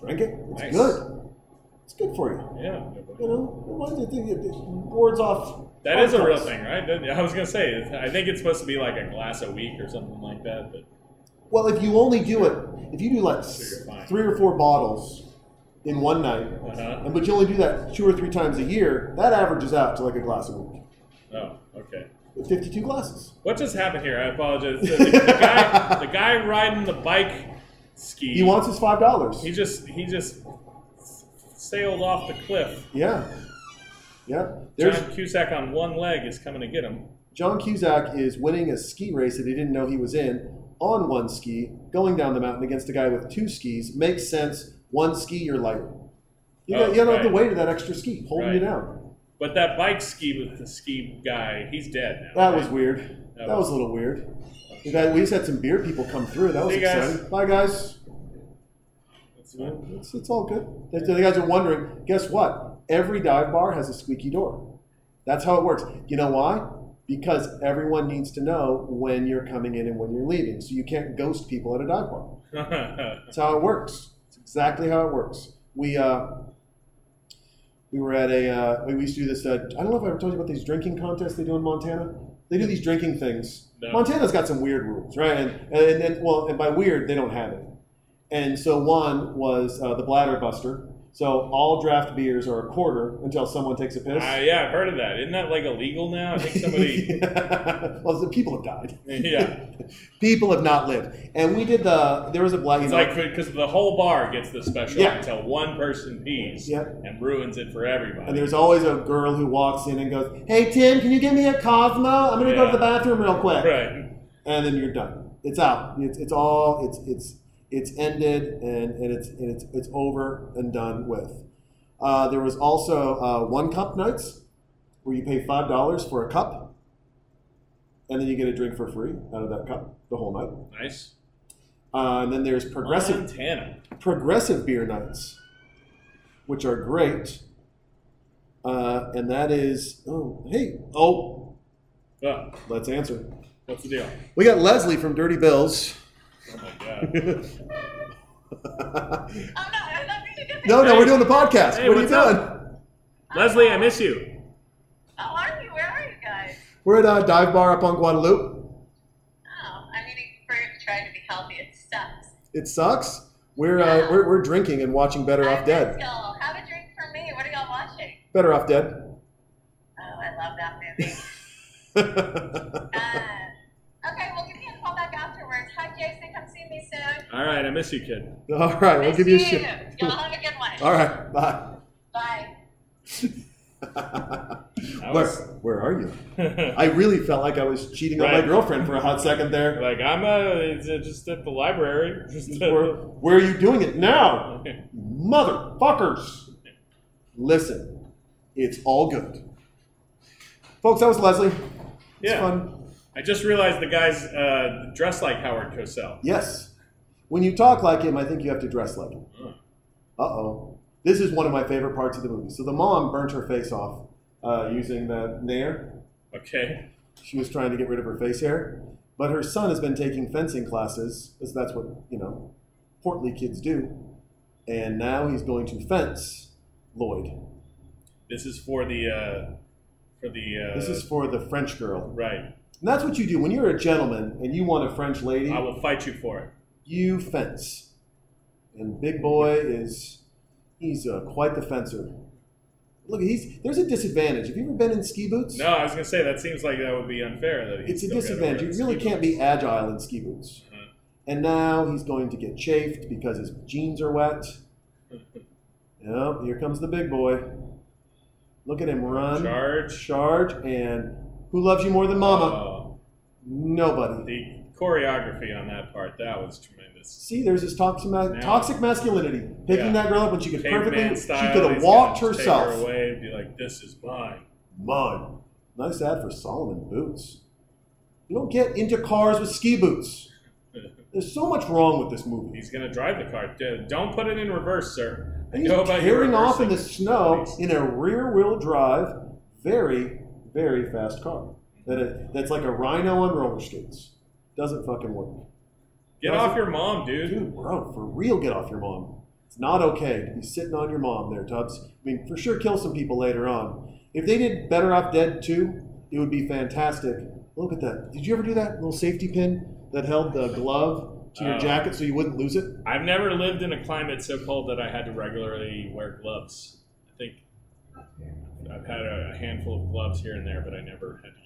drank it. It's Nice. good. It's good for you. Yeah. You know, why do you think it, it wards off? That is a real thing, right? I was gonna say. I think it's supposed to be like a glass a week or something like that. But Well, if you only do it, if you do like So you're three or four bottles in one night, uh-huh. and but you only do that two or three times a year, that averages out to like a glass a week. Oh, okay. Fifty-two glasses. What just happened here? I apologize. The, the guy, the guy riding the bike ski. He wants his five dollars. He just he just sailed off the cliff. Yeah, yeah. There's John Cusack on one leg is coming to get him. John Cusack is winning a ski race that he didn't know he was in on one ski, going down the mountain against a guy with two skis. Makes sense. One ski, you're lighter. You, Oh, got, you don't have the right. weight of that extra ski holding you down. But that bike ski with the ski guy, he's dead now. That right? was weird. That That, was, was- a little weird. We, just had some beer people come through. That was See you guys. exciting. Bye, guys. It's, it's all good. The, the guys are wondering. Guess what? Every dive bar has a squeaky door. That's how it works. You know why? Because everyone needs to know when you're coming in and when you're leaving. So you can't ghost people at a dive bar. That's how it works. Exactly how it works. We uh, we were at a uh, we used to do this. Uh, I don't know if I ever told you about these drinking contests they do in Montana. They do these drinking things. No. Montana's got some weird rules, right? And and then well, and by weird they don't have it. And so one was uh, the bladder buster. So all draft beers are a quarter until someone takes a piss. Uh, yeah, I've heard of that. Isn't that like illegal now? I think somebody. well, the people have died. yeah, People have not lived. And we did the. There was a black. You it's know, like because the whole bar gets the special Yeah. until one person pees Yeah. and ruins it for everybody. and there's always a girl who walks in and goes, "Hey Tim, can you give me a Cosmo? I'm gonna go to the bathroom real quick." right. and then you're done. It's out. It's, it's all it's it's it's ended and, and it's and it's it's over and done with. Uh, there was also uh, one cup nights where you pay five dollars for a cup, and then you get a drink for free out of that cup the whole night. Nice. Uh, and then there's progressive Montana. progressive beer nights, which are great. Uh, and that is oh hey oh Oh, let's answer. what's the deal? We got Leslie from Dirty Bills. Oh my god. I'm not. I'm not being a No, no, we're doing the podcast. Hey, what are you what's up? doing? Leslie, I miss you. How are you? Where are you guys? We're at a dive bar up on Guadalupe. Oh, I'm eating fruit, trying to be healthy. It sucks. It sucks. We're uh, we're, we're drinking and watching Better I Off Dead. miss y'all. Have a drink for me. What are y'all watching? Better Off Dead. Oh, I love that movie. uh, All right, I miss you, kid. All right, we'll Miss give you a you. shit. Y'all have a good one. All right, bye. Bye. Where, was- where are you? I really felt like I was cheating on my girlfriend for a hot second there. like I'm uh, uh, just at the library. Just uh, Where, where are you doing it now? Motherfuckers. Listen, it's all good. Folks, that was Leslie. It's Yeah. fun. I just realized the guy's uh, dressed like Howard Cosell. Yes. When you talk like him, I think you have to dress like him. Uh oh. This is one of my favorite parts of the movie. So the mom burnt her face off uh, using the Nair. Okay. She was trying to get rid of her face hair. But her son has been taking fencing classes, because that's what, you know, portly kids do. And now he's going to fence Lloyd. This is for the uh, for the uh, This is for the French girl. right. And that's what you do. When you're a gentleman and you want a French lady, I will fight you for it. You fence. And Big Boy is, he's uh, quite the fencer. Look, he's there's a disadvantage. Have you ever been in ski boots? No, I was gonna say that seems like that would be unfair. That he's It's a disadvantage. You really can't be agile in ski boots. Uh-huh. And now he's going to get chafed because his jeans are wet. Yep, here comes the big boy. Look at him run, Charge. charge, and who loves you more than Mama? Oh, Nobody. the choreography on that part that was tremendous. See, there's this toxic, ma- Now- toxic masculinity. Picking Yeah. that girl up when she could perfectly, Caveman she could have walked herself. her away and be like, "This is mine." Mine. Nice ad for Salomon boots. You don't get into cars with ski boots. There's so much wrong with this movie. He's gonna drive the car. Don't put it in reverse, sir. And he's know about your tearing off in the snow in a rear-wheel drive, very, very fast car. That is, that's like a rhino on roller skates. Doesn't fucking work. Get off your mom, dude. Dude, bro, for real, get off your mom. It's not okay to be sitting on your mom there, Tubbs. I mean, for sure, kill some people later on. If they did Better Off Dead too, it would be fantastic. Look at that. Did you ever do that little safety pin that held the glove to your Oh. jacket so you wouldn't lose it? I've never lived in a climate so cold that I had to regularly wear gloves. I think I've had a handful of gloves here and there, but I never had to use them.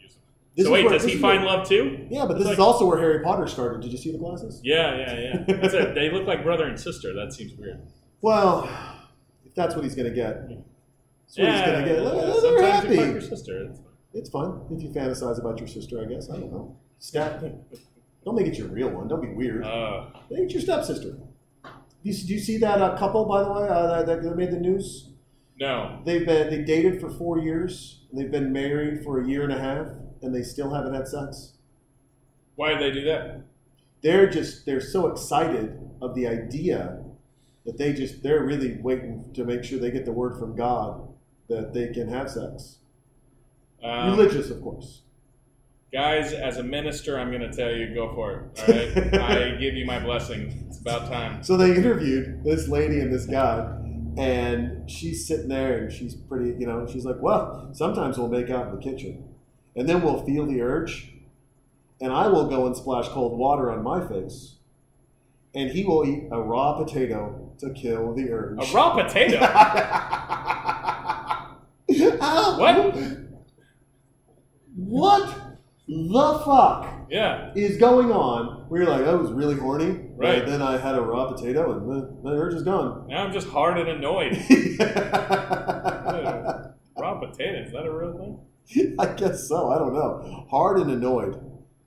This so wait, where- does he find where- love too? Yeah, but this like- is also where Harry Potter started. Did you see the glasses? Yeah, yeah, yeah. It. They look like brother and sister. That seems weird. Well, if that's what he's going to get, that's what he's yeah, going to get. Look, they're sometimes you happy. fuck your sister. It's. It's fun if you fantasize about your sister, I guess. I don't know. Step. Don't make it your real one. Don't be weird. Uh, Make it your stepsister. Do you, do you see that uh, couple, by the way, uh, that, that made the news? no. They've been they dated for four years. They've been married for a year and a half, and they still haven't had sex. Why do they do that? They're just they're so excited of the idea that they just they're really waiting to make sure they get the word from God that they can have sex. Um, Religious, of course. Guys, as a minister, I'm going to tell you, go for it. All right, I give you my blessing. It's about time. So they interviewed this lady and this guy, and she's sitting there and she's pretty, you know, she's like, well, sometimes we'll make out in the kitchen, and then we'll feel the urge, and I will go and splash cold water on my face, and he will eat a raw potato to kill the urge. A raw potato. What? What the fuck yeah. is going on? Where you're like, I was really horny, Right. And then I had a raw potato, and the, the urge is gone. Now I'm just hard and annoyed. Raw potato. Is that a real thing? I guess so. I don't know. Hard and annoyed.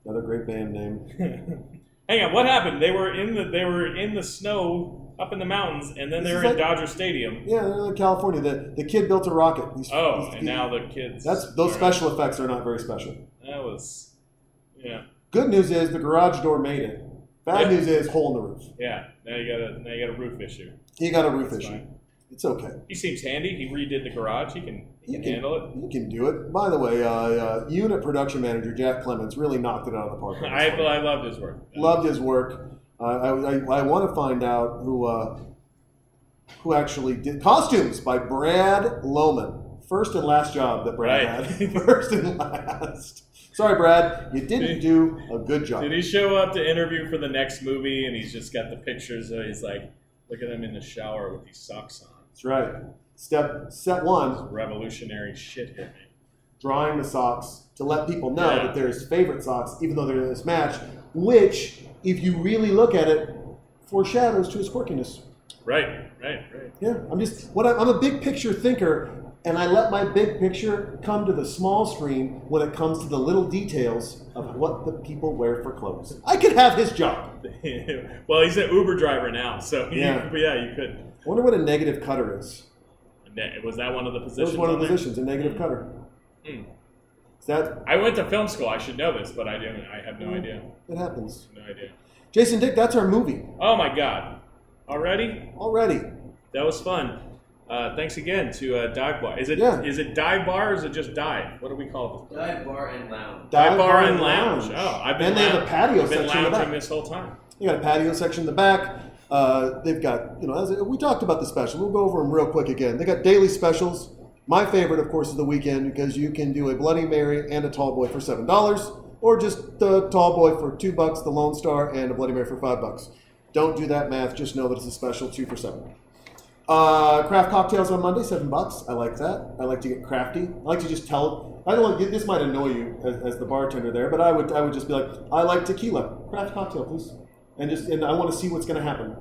Another great band name. Hang on, what happened? They were in the they were in the snow up in the mountains, and then they were in like- Dodger Stadium. Yeah, they're in California. The the kid built a rocket. He's- Oh, he's- and now the kids. that's those All right. special effects are not very special. That was, yeah, Good news is the garage door made it. Bad Yeah. news is hole in the roof. yeah. Now you got a now you got a roof issue. He got a roof That's issue. fine. It's okay. He seems handy. He redid the garage. He can he can handle it. You can do it. By the way, uh, uh, unit production manager Jack Clements really knocked it out of the park. I. I loved his work. Loved his work. Uh, I, I, I want to find out who uh, who actually did costumes by Brad Lohman. First and last job that Brad Right. had. First and last. Sorry, Brad, you didn't do a good job. Did he show up to interview for the next movie, and he's just got the pictures? Of, he's like, look at him in the shower with these socks on. That's right. Step set one: Revolutionary shit here, drawing the socks to let people know Yeah. that they're his favorite socks, even though they're in this match. Which, if you really look at it, foreshadows to his quirkiness. Right, right, right. Yeah, I'm just what I, I'm a big picture thinker, and I let my big picture come to the small screen when it comes to the little details of what the people wear for clothes. I could have his job. well, he's an Uber driver now, so you, Yeah. yeah, you could. I wonder what a negative cutter is. Was that one of the That positions? was one of on the there? positions, a negative cutter. Hmm. Is that I went to film school. I should know this, but I didn't. I have no Mm. idea. it happens? No idea. Jason Dick, that's our movie Oh my god! Already? already. That was fun. Uh, thanks again to uh, Dive Bar. Is it Yeah. is it Dive Bar or is it just Dive? What do we call it? Dive bar and lounge. Dive, Bar and Lounge. Oh, I've been and they have lou- a patio section. I've been section in the lounging back. this whole time. You got a patio section in the back. Uh, they've got, you know, as we talked about the special. We'll go over them real quick again. They got daily specials. My favorite, of course, is the weekend because you can do a Bloody Mary and a Tall Boy for seven dollars, or just the Tall Boy for two bucks, the Lone Star, and a Bloody Mary for five bucks. Don't do that math. Just know that it's a special two for seven. Uh, craft cocktails on Monday, seven bucks. I like that. I like to get crafty. I like to just tell. I don't want this might annoy you as, as the bartender there, but I would I would just be like, I like tequila. Craft cocktail, please, and just and I want to see what's going to happen.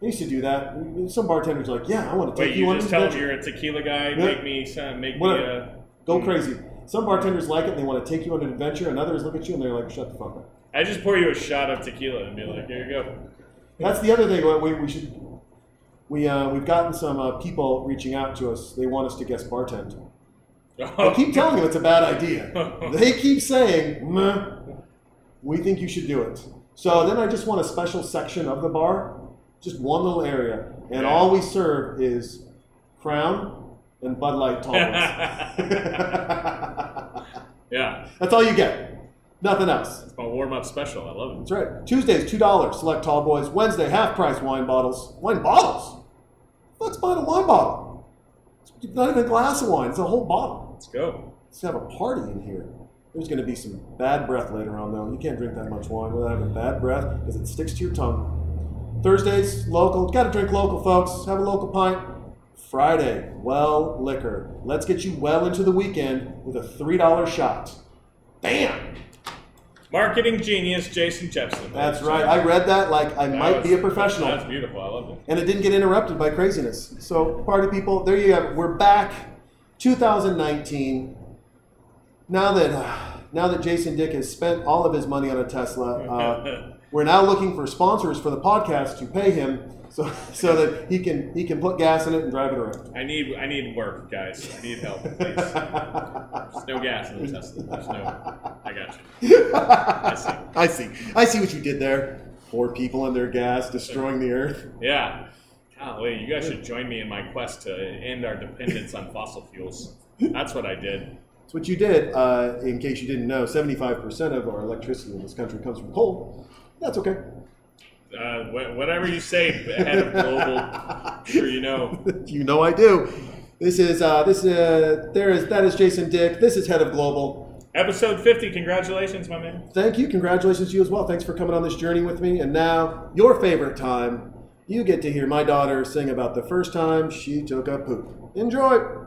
I used to do that. Some bartenders are like, yeah, I want to take Wait, you, you just on tell them you're a tequila guy. Yeah. Make me some- make Whatever. me uh, a. Go crazy. Some bartenders like it and they want to take you on an adventure, and others look at you and they're like, shut the fuck up. I just pour you a shot of tequila and be like, here you go. That's the other thing. We, we should. We uh, we've gotten some uh, people reaching out to us. They want us to guest bartend. I keep telling them it's a bad idea. They keep saying, Meh, we think you should do it. So then I just want a special section of the bar, just one little area, and Yeah. all we serve is Crown and Bud Light tall boys. yeah, That's all you get. Nothing else. it's my warm up special. I love it. That's right. Tuesdays, two dollars. Select tall boys. Wednesday, half price wine bottles. Wine bottles. Let's buy a wine bottle. It's not even a glass of wine. It's a whole bottle. Let's go. Let's have a party in here. There's going to be some bad breath later on, though. You can't drink that much wine without having bad breath because it sticks to your tongue. Thursdays, local. Got to drink local, folks. Have a local pint. Friday, well liquor. Let's get you well into the weekend with a $3 shot. Bam! Marketing genius Jason Jepson. That's right. I read that like I That might was- be a professional. That's beautiful. I love it. and it didn't get interrupted by craziness. So, party people, there you have it. We're back, 2019. Now that uh, now that Jason Dick has spent all of his money on a Tesla, uh, we're now looking for sponsors for the podcast to pay him so so that he can he can put gas in it and drive it around. I need I need work, guys. I need help, please. There's no gas in the Tesla. There's no. I got you. I see. I see. I see what you did there. Poor people and their gas destroying the earth. Yeah. Golly, you guys should join me in my quest to end our dependence on fossil fuels. That's what I did. That's what you did. Uh, in case you didn't know, 75% of our electricity in this country comes from coal. That's okay. Uh, wh- whatever you say, head of global. Sure you know. you know I do. This is uh, this uh, there is that is Jason Dick. This is head of global. Episode 50. Congratulations, my man. Thank you. Congratulations to you as well. Thanks for coming on this journey with me. And now your favorite time, you get to hear my daughter sing about the first time she took a poop. Enjoy!